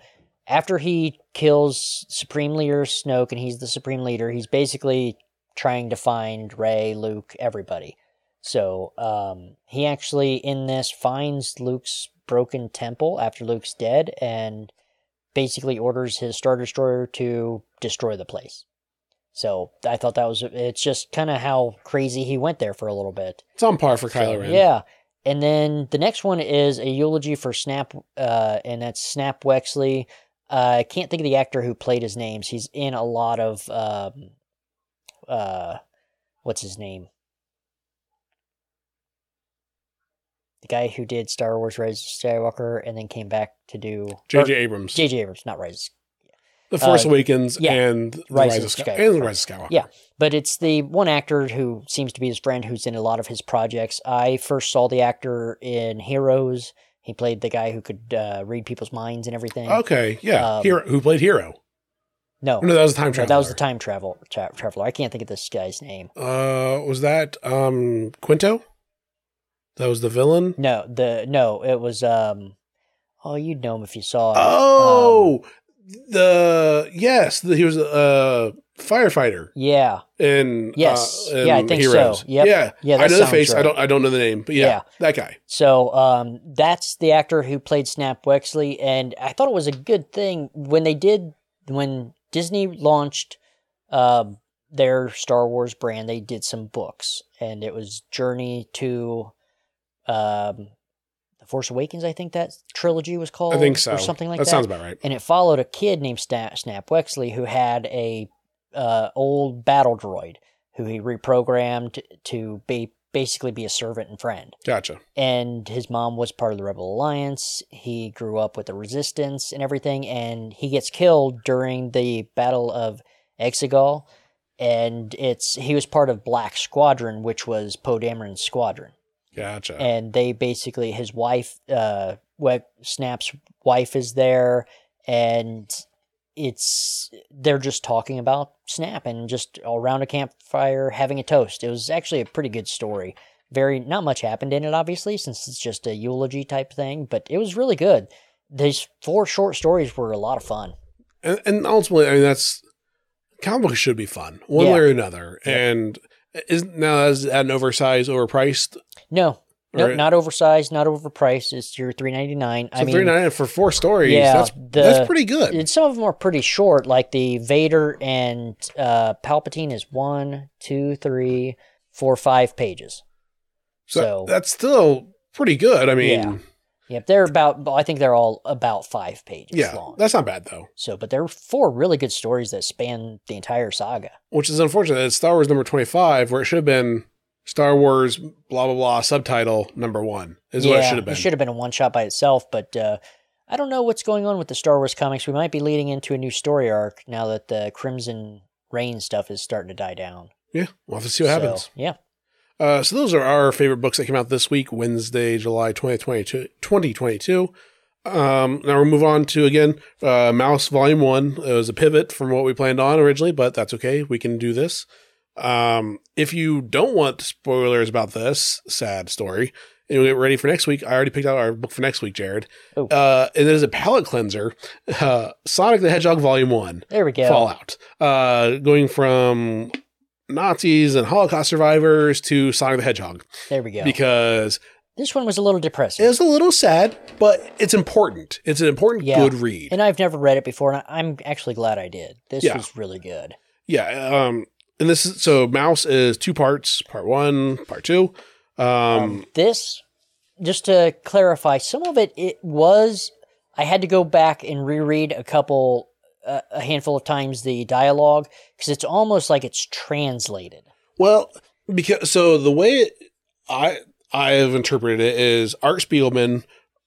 after he kills Supreme Leader Snoke and he's the Supreme Leader, he's basically trying to find Rey, Luke, everybody. So um, he actually in this finds Luke's broken temple after Luke's dead and basically orders his Star Destroyer to destroy the place. So I thought that was it's just kind of how crazy he went there for a little bit. It's on par for So, Kylo Ren. Yeah. And then the next one is a eulogy for Snap, uh, and that's Snap Wexley. Uh, I can't think of the actor who played his names. He's in a lot of, um, uh, what's his name? the guy who did Star Wars: Rise of Skywalker and then came back to do J.J. Abrams, J.J. Abrams, not Rise. The Force uh, Awakens, yeah. and Rise Rise, of of Sky- Skywalker. and Rise of Skywalker. Yeah. But it's the one actor who seems to be his friend who's in a lot of his projects. I first saw the actor in Heroes. He played the guy who could uh, read people's minds and everything. Okay, yeah. Um, Hiro, who played Hiro? No, No, that was the time no, traveler. that was the time travel tra- traveler. I can't think of this guy's name. Uh, was that um Quinto? That was the villain. No, the no, it was um. Oh, you'd know him if you saw him. Oh, Um, the yes, the, he was a firefighter yeah, And Yes. uh, Yeah, I think so. Yep. Yeah, Yeah, I know the face. I don't. I don't know the name, but yeah, Yeah. that guy. So um, that's the actor who played Snap Wexley, and I thought it was a good thing when they did when Disney launched um, their Star Wars brand. They did some books, and it was Journey to um, the Force Awakens. I think that trilogy was called. I think so. or something like that that. sounds about right. and it followed a kid named Snap, Snap Wexley who had a uh, old battle droid who he reprogrammed to be basically be a servant and friend Gotcha. and his mom was part of the Rebel Alliance. He grew up with the Resistance and everything, and he gets killed during the Battle of Exegol. And it's he was part of Black Squadron, which was Poe Dameron's squadron, Gotcha. and they basically his wife, uh, Snap's wife, is there, and it's they're just talking about Snap and just around a campfire having a toast. It was actually a pretty good story very not much happened in it obviously since it's just a eulogy type thing but it was really good these four short stories were a lot of fun and, and ultimately, I mean, that's comic books should be fun, one Yeah. way or another. Yeah. And is now is that an oversized, overpriced? no no not oversized not overpriced it's your 399 So i mean three ninety nine for four stories. Yeah, that's the- that's pretty good. and some of them are pretty short like the vader and uh palpatine is one two three four five pages So, so- that's still pretty good. I mean, Yeah. yep they're about i think they're all about five pages yeah, long that's not bad though. so but they're four really good stories that span the entire saga Which is unfortunate. It's Star Wars number twenty five, where it should have been Star Wars blah blah blah subtitle number one is what it should have been. It should have been a one shot by itself, but uh, I don't know what's going on with the Star Wars comics. We might be leading into a new story arc now that the Crimson Reign stuff is starting to die down. yeah, we'll have to see what So, happens. Yeah. Uh, so those are our favorite books that came out this week, Wednesday, July 2022. 2022. Um, now we'll move on to again, uh, Maus Volume One. It was a pivot from what we planned on originally, but that's okay. We can do this. Um, if you don't want spoilers about this sad story, and we get ready for next week, I already picked out our book for next week, Jared. Oh. Uh, and it is a palate cleanser, uh, Sonic the Hedgehog Volume One. There we go. Fallout. Uh, going from Nazis and Holocaust survivors to Sonic the Hedgehog There we go. because this one was a little depressing. It was a little sad, but it's important. It's an important, Yeah. good read. and I've never read it before, and I'm actually glad I did. This Yeah. was really good. yeah. Um, and this is so Maus is two parts. Part one, part two. Um, Um, this, just to clarify, some of it it was. I had to go back and reread a couple, uh, a handful of times the dialogue because it's almost like it's translated. well, because so the way it, I I have interpreted it is Art Spiegelman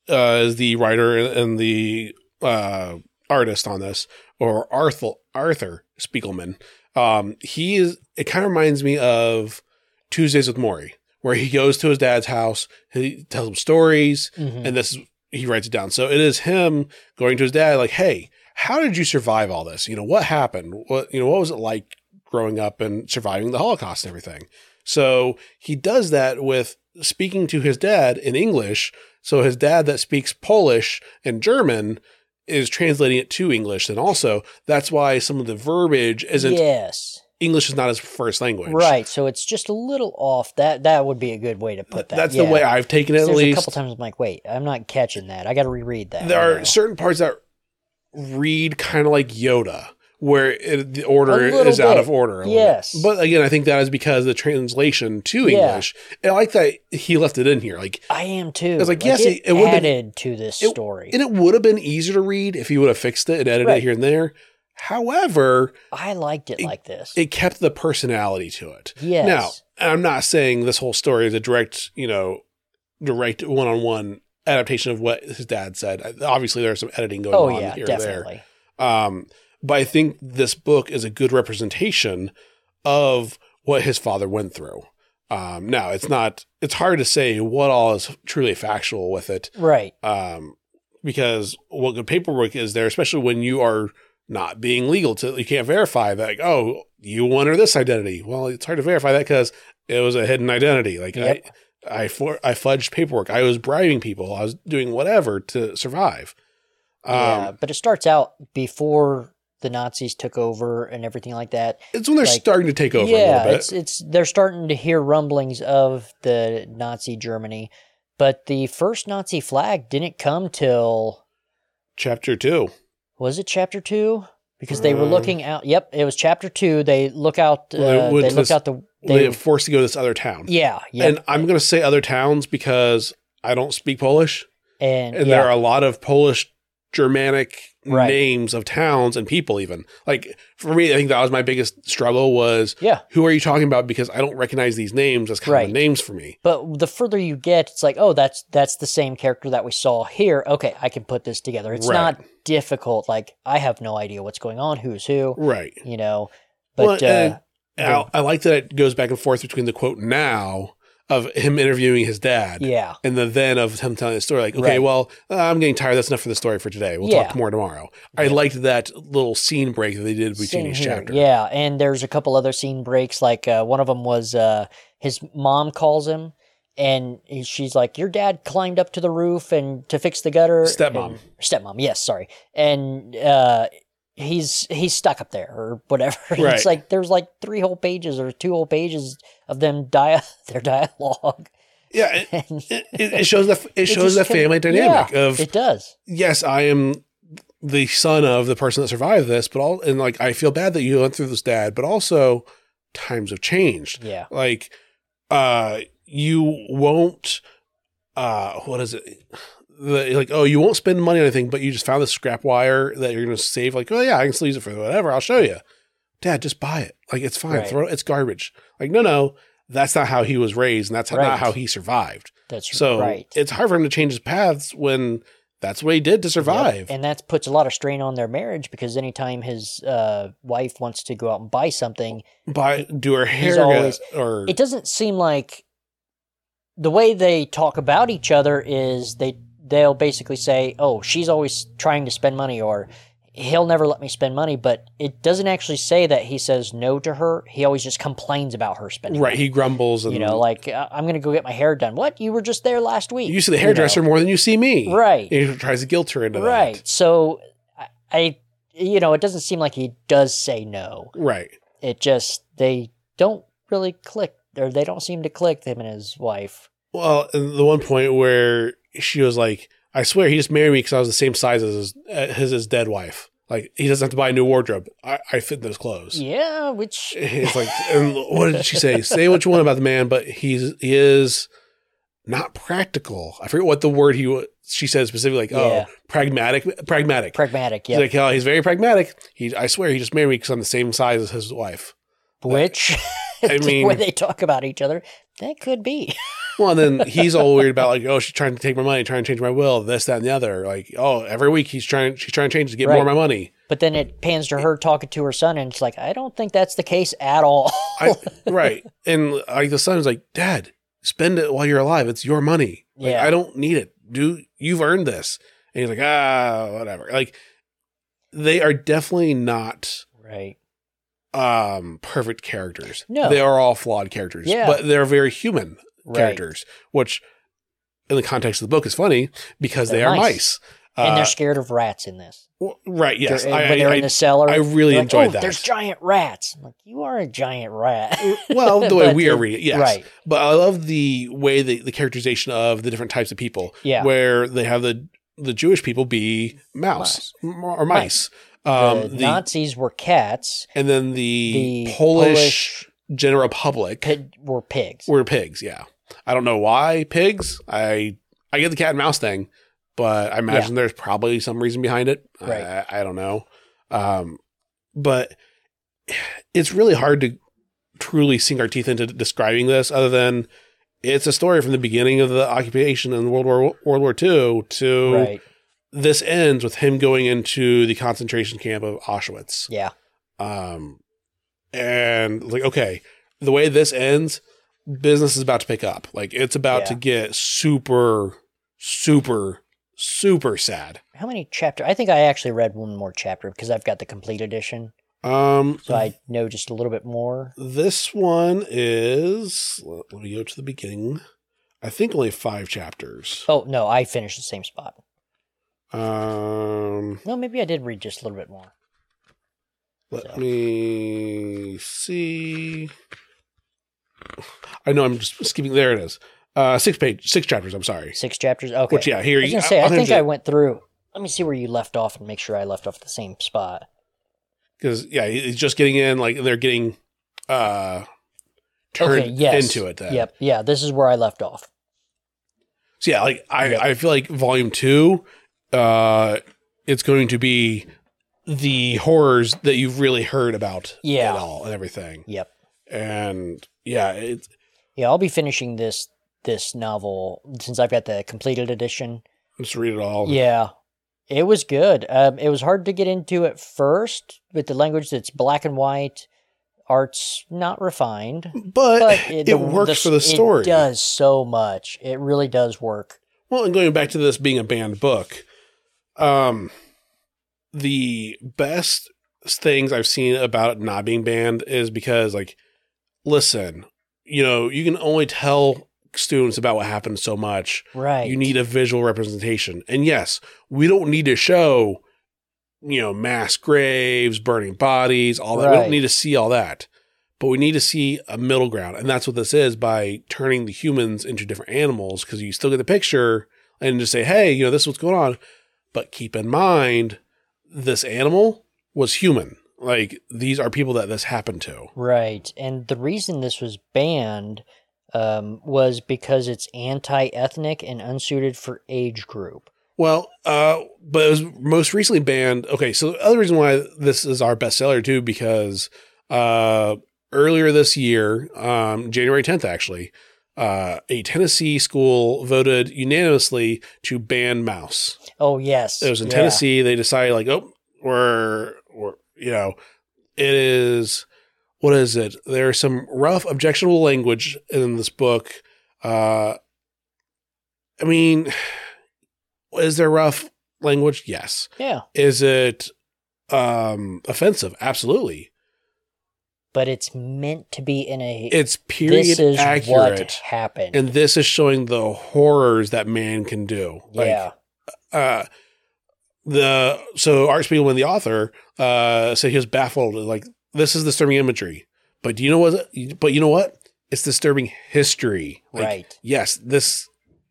uh, is the writer and the uh, artist on this, or Arthur Arthur Spiegelman. Um, he is. It kind of reminds me of Tuesdays with Morrie, where he goes to his dad's house, he tells him stories, Mhm. and this he writes it down. So it is him going to his dad, like, "Hey, how did you survive all this? You know, what happened? What you know, what was it like growing up and surviving the Holocaust and everything?" So he does that with speaking to his dad in English. So his dad that speaks Polish and German is translating it to English. And also that's why some of the verbiage isn't yes, English is not his first language. right. So it's just a little off. That that would be a good way to put that. That's yeah. the way I've taken it at There's a couple times I'm like, wait, I'm not catching that. I got to reread that. there are certain parts that read kind of like Yoda, where it, the order is out of order. Yes. bit. But again, I think that is because the translation to. English. I like that he left it in here. Like, I am too. was like, yes, it, it- would've been- to this it- story. and it would have been easier to read if he would have fixed it and edited Right. it here and there. However, I liked it, it- like this. it kept the personality to it. yes. Now, I'm not saying this whole story is a direct, you know, direct one on one adaptation of what his dad said. Obviously, there's some editing going Oh on yeah, here and there. definitely. Um, but I think this book is a good representation of what his father went through. Um, now it's not, it's hard to say what all is truly factual with it. Right. Um, because what good paperwork is there, especially when you are not being legal to, you can't verify that, like, oh, you or this identity. Well, it's hard to verify that because it was a hidden identity. Like Yep. I, I, for, I fudged paperwork. I was bribing people. I was doing whatever to survive. Um, yeah, but it starts out before the Nazis took over and everything like that. It's when they're Like, starting to take over a yeah, little bit. it's it's they're starting to hear rumblings of the Nazi Germany, but the first Nazi flag didn't come till Chapter two. was it chapter two? Because they were Um, looking out. Yep, it was chapter two. They look out. Uh, Well, they went they to looked out the. They They, forced to go to this other town. yeah, yeah, And I'm going to say other towns because I don't speak Polish. and, And yeah, there are a lot of Polish, Germanic Right. names of towns and people, even. Like, for me, I think that was my biggest struggle was yeah. who are you talking about? Because I don't recognize these names as common Right. names for me. But the further you get, it's like, oh, that's that's the same character that we saw here. Okay, I can put this together. It's Right. not difficult. Like I have no idea what's going on, who's who, Right. you know. Well, But uh, I, I like that it goes back and forth between the quote now of him interviewing his dad yeah, and the then of him telling the story. Like, okay, Right. well, uh, I'm getting tired. That's enough for the story for today. We'll Yeah. talk more tomorrow. I liked that little scene break that they did between each chapter. Yeah, and there's a couple other scene breaks. Like uh, one of them was uh, his mom calls him, and she's like, "Your dad climbed up to the roof and to fix the gutter." Stepmom. And- stepmom. Yes, sorry. And uh, he's he's stuck up there or whatever. Right. It's like there's like three whole pages or two whole pages of them dia- their dialogue. Yeah, it, it, it shows the it shows just that can- family dynamic yeah, of it does. yes, I am the son of the person that survived this, but all and like I feel bad that you went through this, dad, but also times have changed. Yeah. Like, uh, you won't, uh, what is it? The, like, oh, you won't spend money on anything, but you just found this scrap wire that you're going to save. Like, oh yeah, I can still use it for whatever. I'll show you, Dad. Just buy it. Like, it's fine. Right. Throw it. It's garbage. Like, no, no, that's not how he was raised, and that's Right. not how he survived. That's So right. it's hard for him to change his paths when that's what he did to Yep. survive. And that puts a lot of strain on their marriage because anytime his uh, wife wants to go out and buy something, Buy, do her hair, always- or it doesn't seem like the way they talk about each other is they they'll basically say, "Oh, she's always trying to spend money," or "He'll never let me spend money." But it doesn't actually say that he says no to her. He always just complains about her spending. right. money. He grumbles, and you know, like "I- I'm going to go get my hair done. What? You were just there last week. you see the know. hairdresser more than you see me. right? And he tries to guilt her into Right. that. Right. So I, I, you know, it doesn't seem like he does say no. Right. It just they don't really click, or they don't seem to click him and his wife. Well, the one point where she was like, "I swear he just married me because I was the same size as his, uh, as his dead wife. Like he doesn't have to buy a new wardrobe. I, I fit those clothes." Yeah, which It's like, and what did she say? Say what you want about the man, but he's he is not practical. I forget what the word he she said specifically. Like, oh, Yeah. oh, pragmatic, pragmatic. pragmatic. Yeah, like, oh, he's very pragmatic. He, I swear, he just married me because I'm the same size as his wife. which I mean- way they talk about each other, that could be. Well, and then he's all weird about like, oh, she's trying to take my money, trying to change my will, this, that, and the other. Like, oh, every week he's trying, she's trying to change to get more of my money. But then it pans to her talking to her son, and it's like, I don't think that's the case at all. I, right. And like the son is like, Dad, spend it while you're alive. It's your money. Like, Yeah. I don't need it. Do you've earned this? And he's like, ah, whatever. Like, they are definitely not right. um perfect characters. No. They are all flawed characters. Yeah. But they're very human Right. characters, which in the context of the book is funny because they They're mice. mice. And Uh, they're scared of rats in this. well, right, yes. They're- I, when they're I- in the cellar, I really they're like, enjoyed "Oh, that. There's giant rats. I'm like, you are a giant rat. well, the way we are reading it, yes. Right. But I love the way the, the characterization of the different types of people. Yeah. Where they have the the Jewish people be mouse, m- or mice. Um, the, the, Nazis were cats. and then the, The Polish, general public Pig, were pigs. were pigs. Yeah, I don't know why pigs. I I get the cat and mouse thing, but I imagine there's probably some reason behind it. Right. I, I don't know. Um, but it's really hard to truly sink our teeth into describing this, other than it's a story from the beginning of the occupation in World War World War II to Right. this ends with him going into the concentration camp of Auschwitz. Yeah. Um, and like, okay, the way this ends, business is about to pick up. Like, it's about to get super, super, super sad. How many chapter? I think I actually read one more chapter because I've got the complete edition, Um, so I know just a little bit more. this one is. Let let me go to the beginning. I think only five chapters. Oh no, I finished the same spot. Um, No, maybe I did read just a little bit more. Let So. me see. I know I'm just skipping. There it is. Uh, six page, six chapters. I'm sorry. Six chapters. Okay. Which yeah, here I was you. gonna say, I I'll think I went through. Let me see where you left off and make sure I left off the same spot. because yeah, he's just getting in, like they're getting uh turned okay. Yes. into it. Then. Yep. Yeah. This is where I left off. So yeah, like I, Yep. I feel like volume two, uh, it's going to be the horrors that you've really heard about. Yeah. At all and everything, Yep. and yeah, it's Yeah, I'll be finishing this this novel since I've got the completed edition. just read it all. Yeah, it was good. Um, it was hard to get into at first with the language that's black and white, art's not refined, but, but it, the- works for the story. It does so much. It really does work. Well, and going back to this being a banned book, um, the best things I've seen about not being banned is because, like, listen, you know, you can only tell students about what happened so much. Right. You need a visual representation. And yes, we don't need to show, you know, mass graves, burning bodies, all that. We don't need to see all that. But we need to see a middle ground. And that's what this is by turning the humans into different animals because you still get the picture and just say, hey, you know, this is what's going on. But keep in mind, this animal was human. Like, these are people that this happened to. Right. And the reason this was banned um, was because it's anti-ethnic and unsuited for age group. Well, uh, but it was most recently banned. Okay, so the other reason why this is our bestseller too, because uh, earlier this year, um, January 10th, actually, uh, a Tennessee school voted unanimously to ban Maus. Oh yes. It was in Yeah. Tennessee. They decided like, oh, we're, we're, you know, it is, what is it? There's some rough, objectionable language in this book. Uh, I mean, is there rough language? Yes. Yeah. Is it um offensive? Absolutely. But it's meant to be in a. It's period this is what accurate. happened. And this is showing the horrors that man can do. Like, yeah. uh the so Art Spiegelman, the author, uh said he was baffled. Like this is disturbing imagery, but do you know what? But you know what? It's disturbing history. Like, right. Yes, this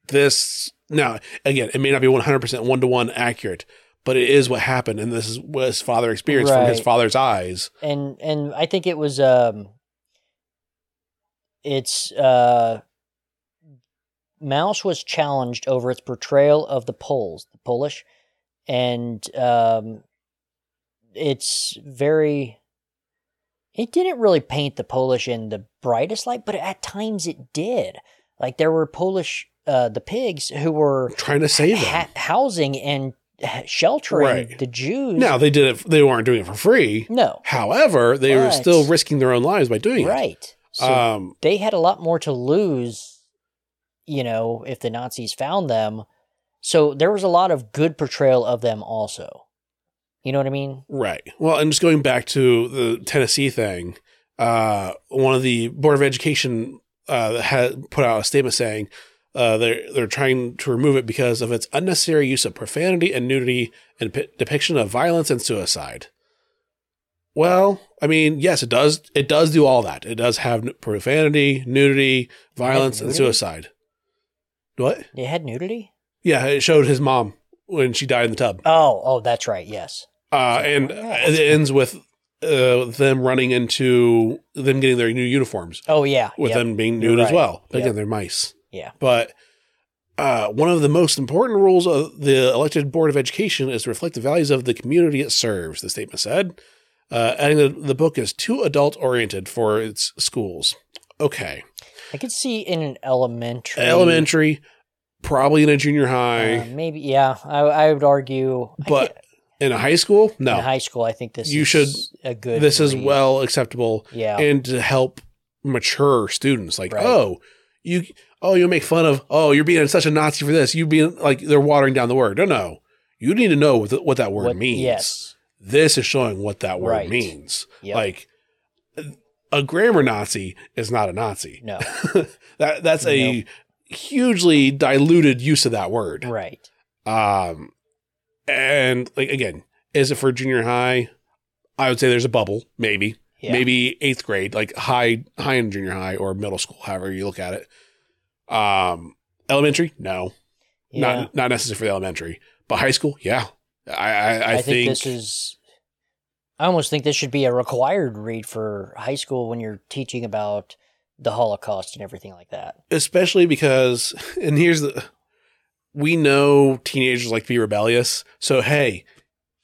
this now again, it may not be one hundred percent one to one accurate, but it is what happened, and this is what his father experienced from his father's eyes. And and I think it was um. It's uh. Maus was challenged over its portrayal of the Poles, the Polish, and um, it's very. It didn't really paint the Polish in the brightest light, but at times it did. Like there were Polish, uh, the pigs who were Trying to save them. ha- housing and sheltering Right. the Jews. Now they did it. They weren't doing it for free. no, However, they were still risking their own lives by doing it. right. So. Um, they had a lot more to lose, you know, if the Nazis found them. So there was a lot of good portrayal of them also. You know what I mean? Right. Well, and just going back to the Tennessee thing, uh, one of the Board of Education uh, had put out a statement saying uh, they're they're trying to remove it because of its unnecessary use of profanity and nudity and p- depiction of violence and suicide. Well, I mean, yes, it does. It does do all that. It does have n- profanity, nudity, violence, and nudity? suicide. What? They had nudity. Yeah, it showed his mom when she died in the tub. Oh, oh, that's right. Yes. Uh, and it ends with uh, them running into them getting their new uniforms Oh, yeah. with yep. them being nude as well. But Yep. again, they're mice. Yeah. But uh, one of the most important rules of the elected board of education is to reflect the values of the community it serves. The statement said, uh, adding that the book is too adult oriented for its schools. okay, I could see in an elementary, elementary, probably in a junior high, uh, maybe. Yeah, I, I would argue. But in a high school, no. in high school, I think this You is should- a good. This is well acceptable Yeah, and to help mature students. Like, Right. oh, you, oh, you make fun of, oh, you're being such a Nazi for this. You being like they're watering down the word. No, no, you need to know what, the, what that word What- means. Yes. This is showing what that word Right. means. Yep. Like, a grammar Nazi is not a Nazi. no. that that's a hugely diluted use of that word. right. Um, and like again, is it for junior high? I would say there's a bubble, maybe, Yeah. maybe eighth grade, like high, high in junior high or middle school, however you look at it. Um, elementary, no, Yeah. not not necessary for the elementary, but high school, yeah. I I, I, I, think, think, this is. I almost think this should be a required read for high school when you're teaching about the Holocaust and everything like that. especially because, and here's the, we know teenagers like to be rebellious, so hey,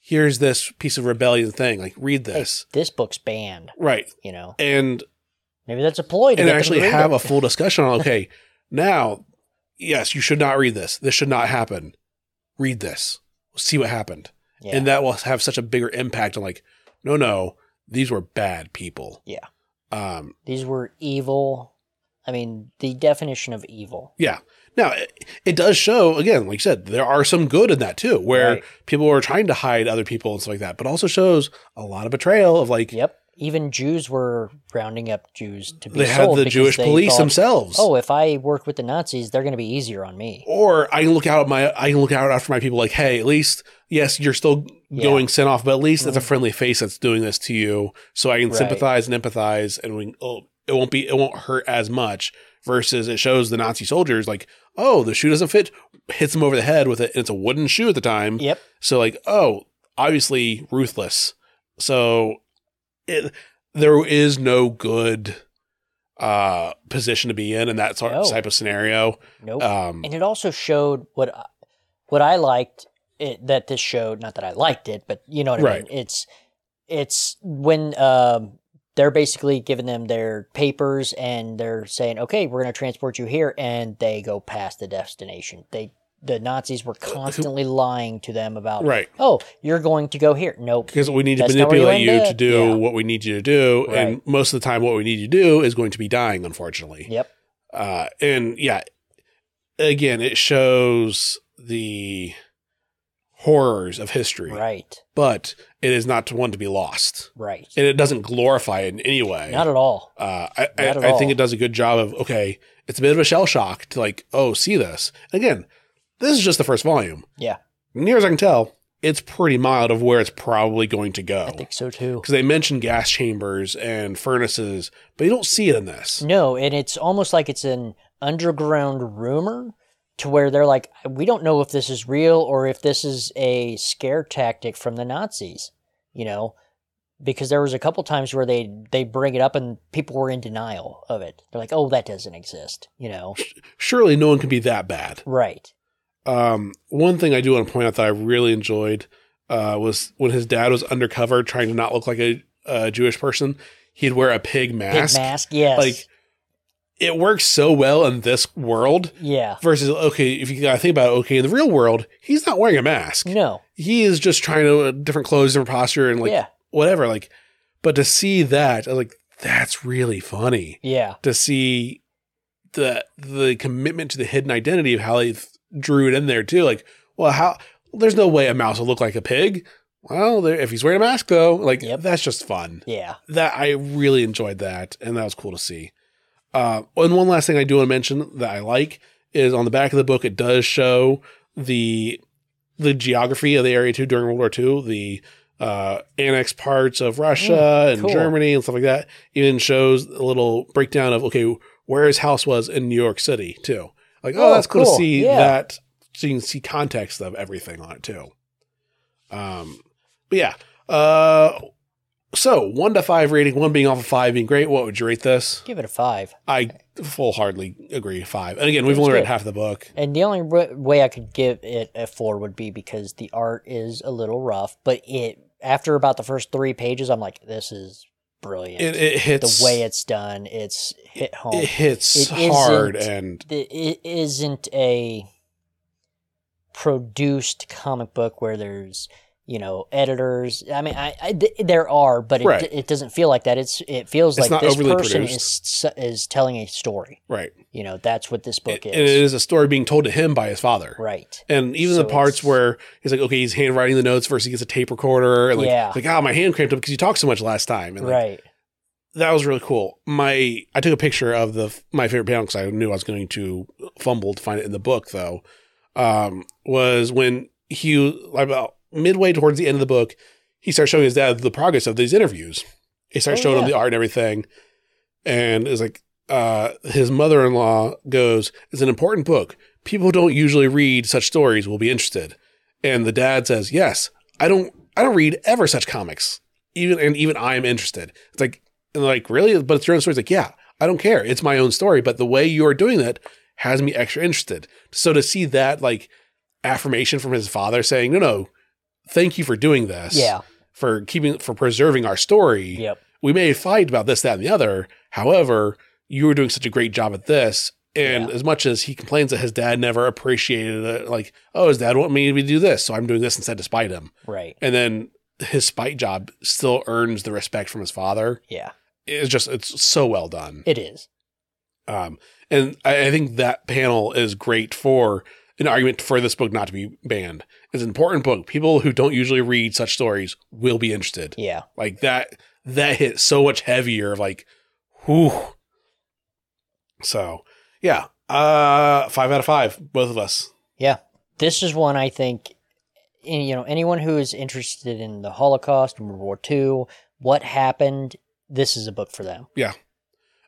here's this piece of rebellion thing, like read Hey, this, this book's banned. right? You know, And maybe that's a ploy to and get them to actually have it. a full discussion on okay now yes you should not read this this should not happen read this see what happened Yeah. and that will have such a bigger impact on like no no these were bad people Yeah. um These were evil. I mean, the definition of evil. yeah now it, it does show again like you said there are some good in that too where Right. people are trying to hide other people and stuff like that but also shows a lot of betrayal of like Yep. Even Jews were rounding up Jews to be they had sold the jewish police thought, themselves Oh, if I work with the Nazis, they're going to be easier on me. or I can look out my I can look out after my people like, hey, at least yes, you're still Yeah. going sent off, but at least it's a mm-hmm. friendly face that's doing this to you, so I can Right. sympathize and empathize, and we oh, it won't be it won't hurt as much. Versus it shows the Nazi soldiers like, oh, the shoe doesn't fit, hits them over the head with it, and it's a wooden shoe at the time. Yep. So like, oh, obviously ruthless. So it there is no good uh position to be in in that sort No. type of scenario. Nope. Um and it also showed what I- what I liked it, that this showed. Not that I liked it, but you know what I Right. mean. It's it's when um, they're basically giving them their papers and they're saying, "Okay, we're going to transport you here," and they go past the destination. They the Nazis were constantly lying to them about, right. "Oh, you're going to go here." Nope. because we need to you manipulate you to do Yeah. what we need you to do and most of the time what we need you to do is going to be dying unfortunately Yep. uh, and yeah again it shows the horrors of history Right. but it is not one to be lost Right. and it doesn't glorify it in any way Not at all. uh, I, I, at I all. think it does a good job of okay it's a bit of a shell shock to like oh see this again this is just the first volume Yeah. near as i can tell it's pretty mild of where it's probably going to go I think so too. because they mention gas chambers and furnaces, but you don't see it in this. No, and it's almost like it's an underground rumor to where they're like, we don't know if this is real or if this is a scare tactic from the Nazis, you know, because there was a couple times where they they bring it up and people were in denial of it. They're like, oh, that doesn't exist, you know, Surely no one can be that bad. right? Um, one thing I do want to point out that I really enjoyed uh, was when his dad was undercover trying to not look like a, a Jewish person, he'd wear a pig mask. mask, yes, Like it works so well in this world yeah, versus okay, if you gotta think about it, okay, in the real world, he's not wearing a mask. no, He is just trying to uh, different clothes, different posture, and like yeah, whatever. Like, but to see that, like, that's really funny. yeah, to see the the commitment to the hidden identity of how they drew it in there too. Like, well, how there's no way a mouse will look like a pig. Well, there, if he's wearing a mask though, like Yep. that's just fun. yeah, That I really enjoyed that, and that was cool to see. Uh, and one last thing I do want to mention that I like is on the back of the book, it does show the the geography of the area too during World War II, the uh, annexed parts of Russia and cool. Germany and stuff like that. Even shows a little breakdown of okay, where his house was in New York City too. Like, oh, Oh, that's cool, cool. to see Yeah. that. So you can see context of everything on it too. Um, but yeah. Uh, so one to five rating, one being off of five being great. What would you rate this? give it a five. I full hardly agree. Five. And again, we've only read good. half the book. And the only w- way I could give it a four would be because the art is a little rough, but it after about the first three pages, I'm like, this is brilliant. It, it hits the way it's done, it's hit home. it hits It hard and it it isn't a produced comic book where there's you know editors i mean i, I th- there are but it, Right. it doesn't feel like that it's it feels It's like this person produced. is is telling a story right. you know that's what this book is. And it is a story being told to him by his father. right And even So the parts where he's like, okay, he's handwriting the notes versus he gets a tape recorder. And like, Yeah. like, oh, my hand cramped up because you talked so much last time. And like, right that was really cool. My I took a picture of the my favorite panel because I knew I was going to fumble to find it in the book though. Um, was when he about midway towards the end of the book, he starts showing his dad the progress of these interviews. He starts Oh, showing him the art and everything, and it's like, uh, his mother in law goes, "It's an important book. People don't usually read such stories will be interested." And the dad says, "Yes, I don't. I don't read ever such comics. Even and even I'm interested." It's like, and like really, but it's your own story. It's like, yeah, I don't care. It's my own story. But the way you're doing that has me extra interested. So to see that like affirmation from his father saying, "No, no, thank you for doing this. yeah for keeping for preserving our story. yep We may fight about this, that, and the other. However, you were doing such a great job at this." And Yeah. as much as he complains that his dad never appreciated it, like, oh, his dad wanted me to do this, so I'm doing this instead to spite him. right And then his spite job still earns the respect from his father. yeah It's just, it's so well done. it is Um, and I, I think that panel is great for an argument for this book not to be banned. It's an important book. People who don't usually read such stories will be interested. yeah Like that, that hit so much heavier. Like, whew. So, yeah, uh, five out of five, both of us. yeah this is one i think you know anyone who is interested in the holocaust and world war ii what happened this is a book for them Yeah.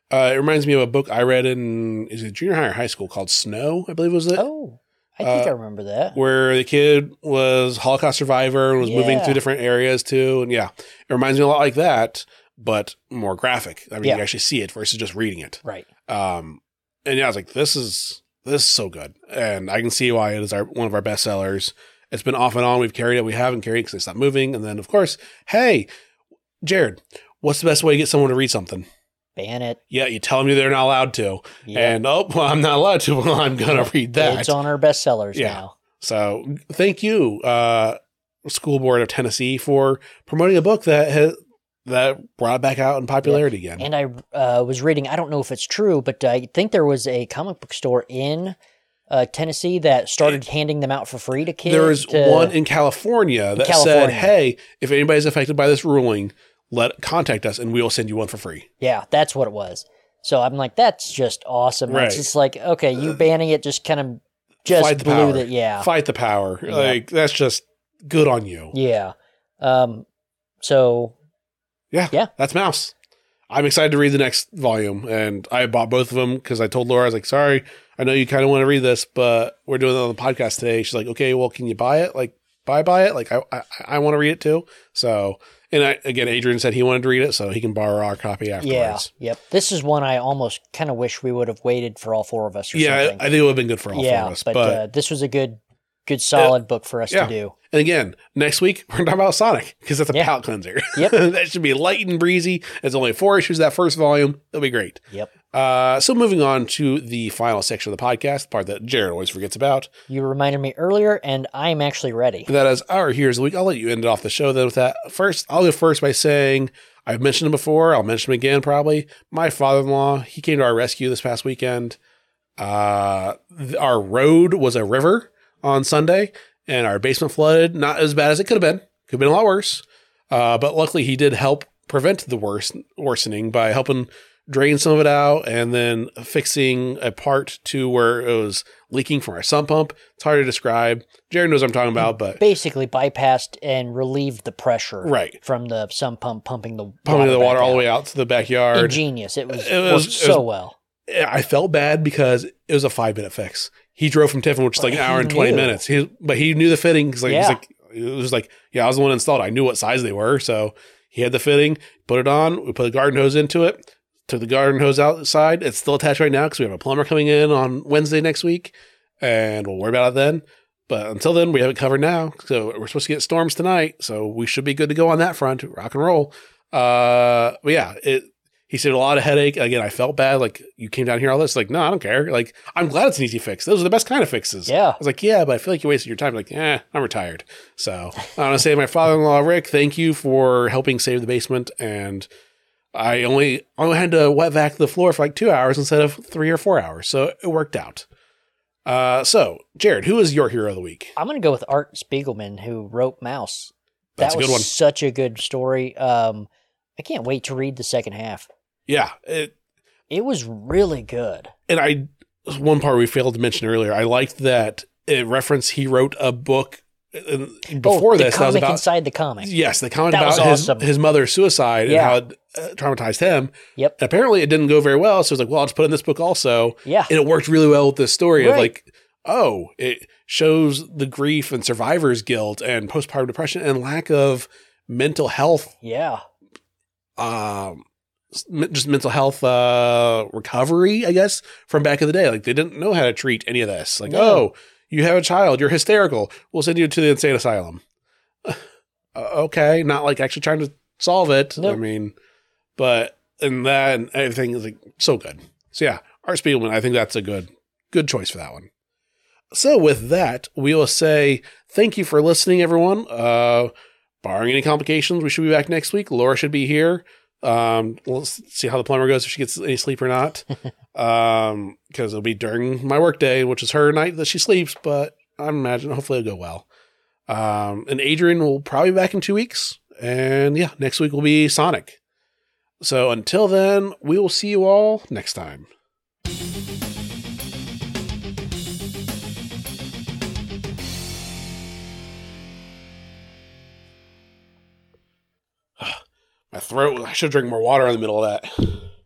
Uh, it reminds me of a book I read in is it junior high or high school called Snow, I believe it was it, oh i think Uh, i remember that where the kid was Holocaust survivor and was moving Yeah. through different areas too. And yeah, it reminds me a lot like that, but more graphic. I mean, Yeah. you actually see it versus just reading it. right Um, and yeah, I was like, this is this is so good, and I can see why it is our one of our best sellers. It's been off and on. We've carried it, we haven't carried it because they stopped moving, and then of course, hey, Jared, what's the best way to get someone to read something? Ban it Yeah, you tell them they're not allowed to, yeah. and oh, well, I'm not allowed to. Well, I'm gonna read that. It's on our bestsellers Yeah. now. So thank you, uh, School Board of Tennessee, for promoting a book that has that brought it back out in popularity again. And I uh, was reading, I don't know if it's true, but I think there was a comic book store in uh, Tennessee that started handing them out for free to kids. there was to- one in California that said, California. "Hey, if anybody's affected by this ruling, let contact us, and we will send you one for free." Yeah, that's what it was. So I'm like, that's just awesome. Right. It's just like, okay, you banning it just kind of just Fight the blew power. the yeah. Fight the power. Yeah. Like that's just good on you. Yeah. Um so Yeah, Yeah. That's Maus. I'm excited to read the next volume, and I bought both of them because I told Laura I was like, "Sorry, I know you kind of want to read this, but we're doing it on the podcast today." She's like, "Okay, well, can you buy it? Like, buy buy it? Like, I I, I want to read it too." So, and I again, Adrian said he wanted to read it, so he can borrow our copy afterwards. yeah. Yep. This is one I almost kind of wish we would have waited for all four of us or Yeah, I, something. I think it would have been good for all yeah, four of us. but, But, uh, this was a good good solid book for us yeah. to do. and again, next week we're gonna talk about Sonic because that's a Yeah. palate cleanser. Yep. that should be light and breezy. It's only four issues that first volume. It'll be great. Yep. Uh, so moving on to the final section of the podcast, the part that Jared always forgets about. You reminded me earlier and I am actually ready. That is our Here's the Week. I'll let you end it off the show then with that. First, I'll go first by saying I've mentioned him before. I'll mention him again probably. My father in law, he came to our rescue this past weekend. Uh, our road was a river on Sunday and our basement flooded. Not as bad as it could have been. Could have been a lot worse. Uh, but luckily, he did help prevent the worst worsening by helping drain some of it out and then fixing a part to where it was leaking from our sump pump. It's hard to describe. Jared knows what I'm talking about, but Basically bypassed and relieved the pressure right, from the sump pump pumping the pumping the water all the way out to the backyard. Ingenious. It was, It was- worked it so was- well. I felt bad because it was a five minute fix. He drove from Tiffin, which is like an hour and twenty knew. minutes. He, but he knew the fitting because like, he's Yeah. like it was like yeah, I was the one installed. I knew what size they were, so he had the fitting. Put it on. We put a garden hose into it. Took the garden hose outside. It's still attached right now because we have a plumber coming in on Wednesday next week, and we'll worry about it then. But until then, we have it covered now. So we're supposed to get storms tonight, so we should be good to go on that front. Rock and roll. Uh, but yeah, it. He said a lot of headache. Again, I felt bad. Like you came down here all this. Like no, I don't care. Like I'm glad it's an easy fix. Those are the best kind of fixes. Yeah. I was like, yeah, but I feel like you wasted your time. Like, eh, I'm retired. So I want to say, my father-in-law Rick, thank you for helping save the basement. And I only only had to wet vac the floor for like two hours instead of three or four hours. So it worked out. Uh, so Jared, who is your hero of the week? I'm gonna go with Art Spiegelman, who wrote Maus. That's that a good one. such a good story. Um, I can't wait to read the second half. Yeah, it, It was really good. and I one part we failed to mention earlier. I liked that it referenced he wrote a book before oh, the this. That comic was about inside the comic. yes, the comic That about his awesome. his mother's suicide Yeah. and how it uh, traumatized him. Yep. And apparently, it didn't go very well. So I was like, well, I'll just put in this book also, Yeah. and it worked really well with this story of like, oh, it shows the grief and survivor's guilt and postpartum depression and lack of mental health Yeah. um just mental health uh recovery i guess from back in the day like they didn't know how to treat any of this like oh you have a child. You're hysterical. We'll send you to the insane asylum. Uh, okay. Not like actually trying to solve it i mean but and then everything is like so good. So yeah. Art Spiegelman i think that's a good good choice for that one. So with that we will say thank you for listening everyone. Uh barring any complications, we should be back next week. Laura should be here. Um, we'll see how the plumber goes if she gets any sleep or not. um, because it'll be during my work day, which is her night that she sleeps. But I imagine hopefully it'll go well. Um, and Adrian will probably be back in two weeks. And yeah, next week will be Sonic. So until then, we will see you all next time. My throat, I should drink more water in the middle of that.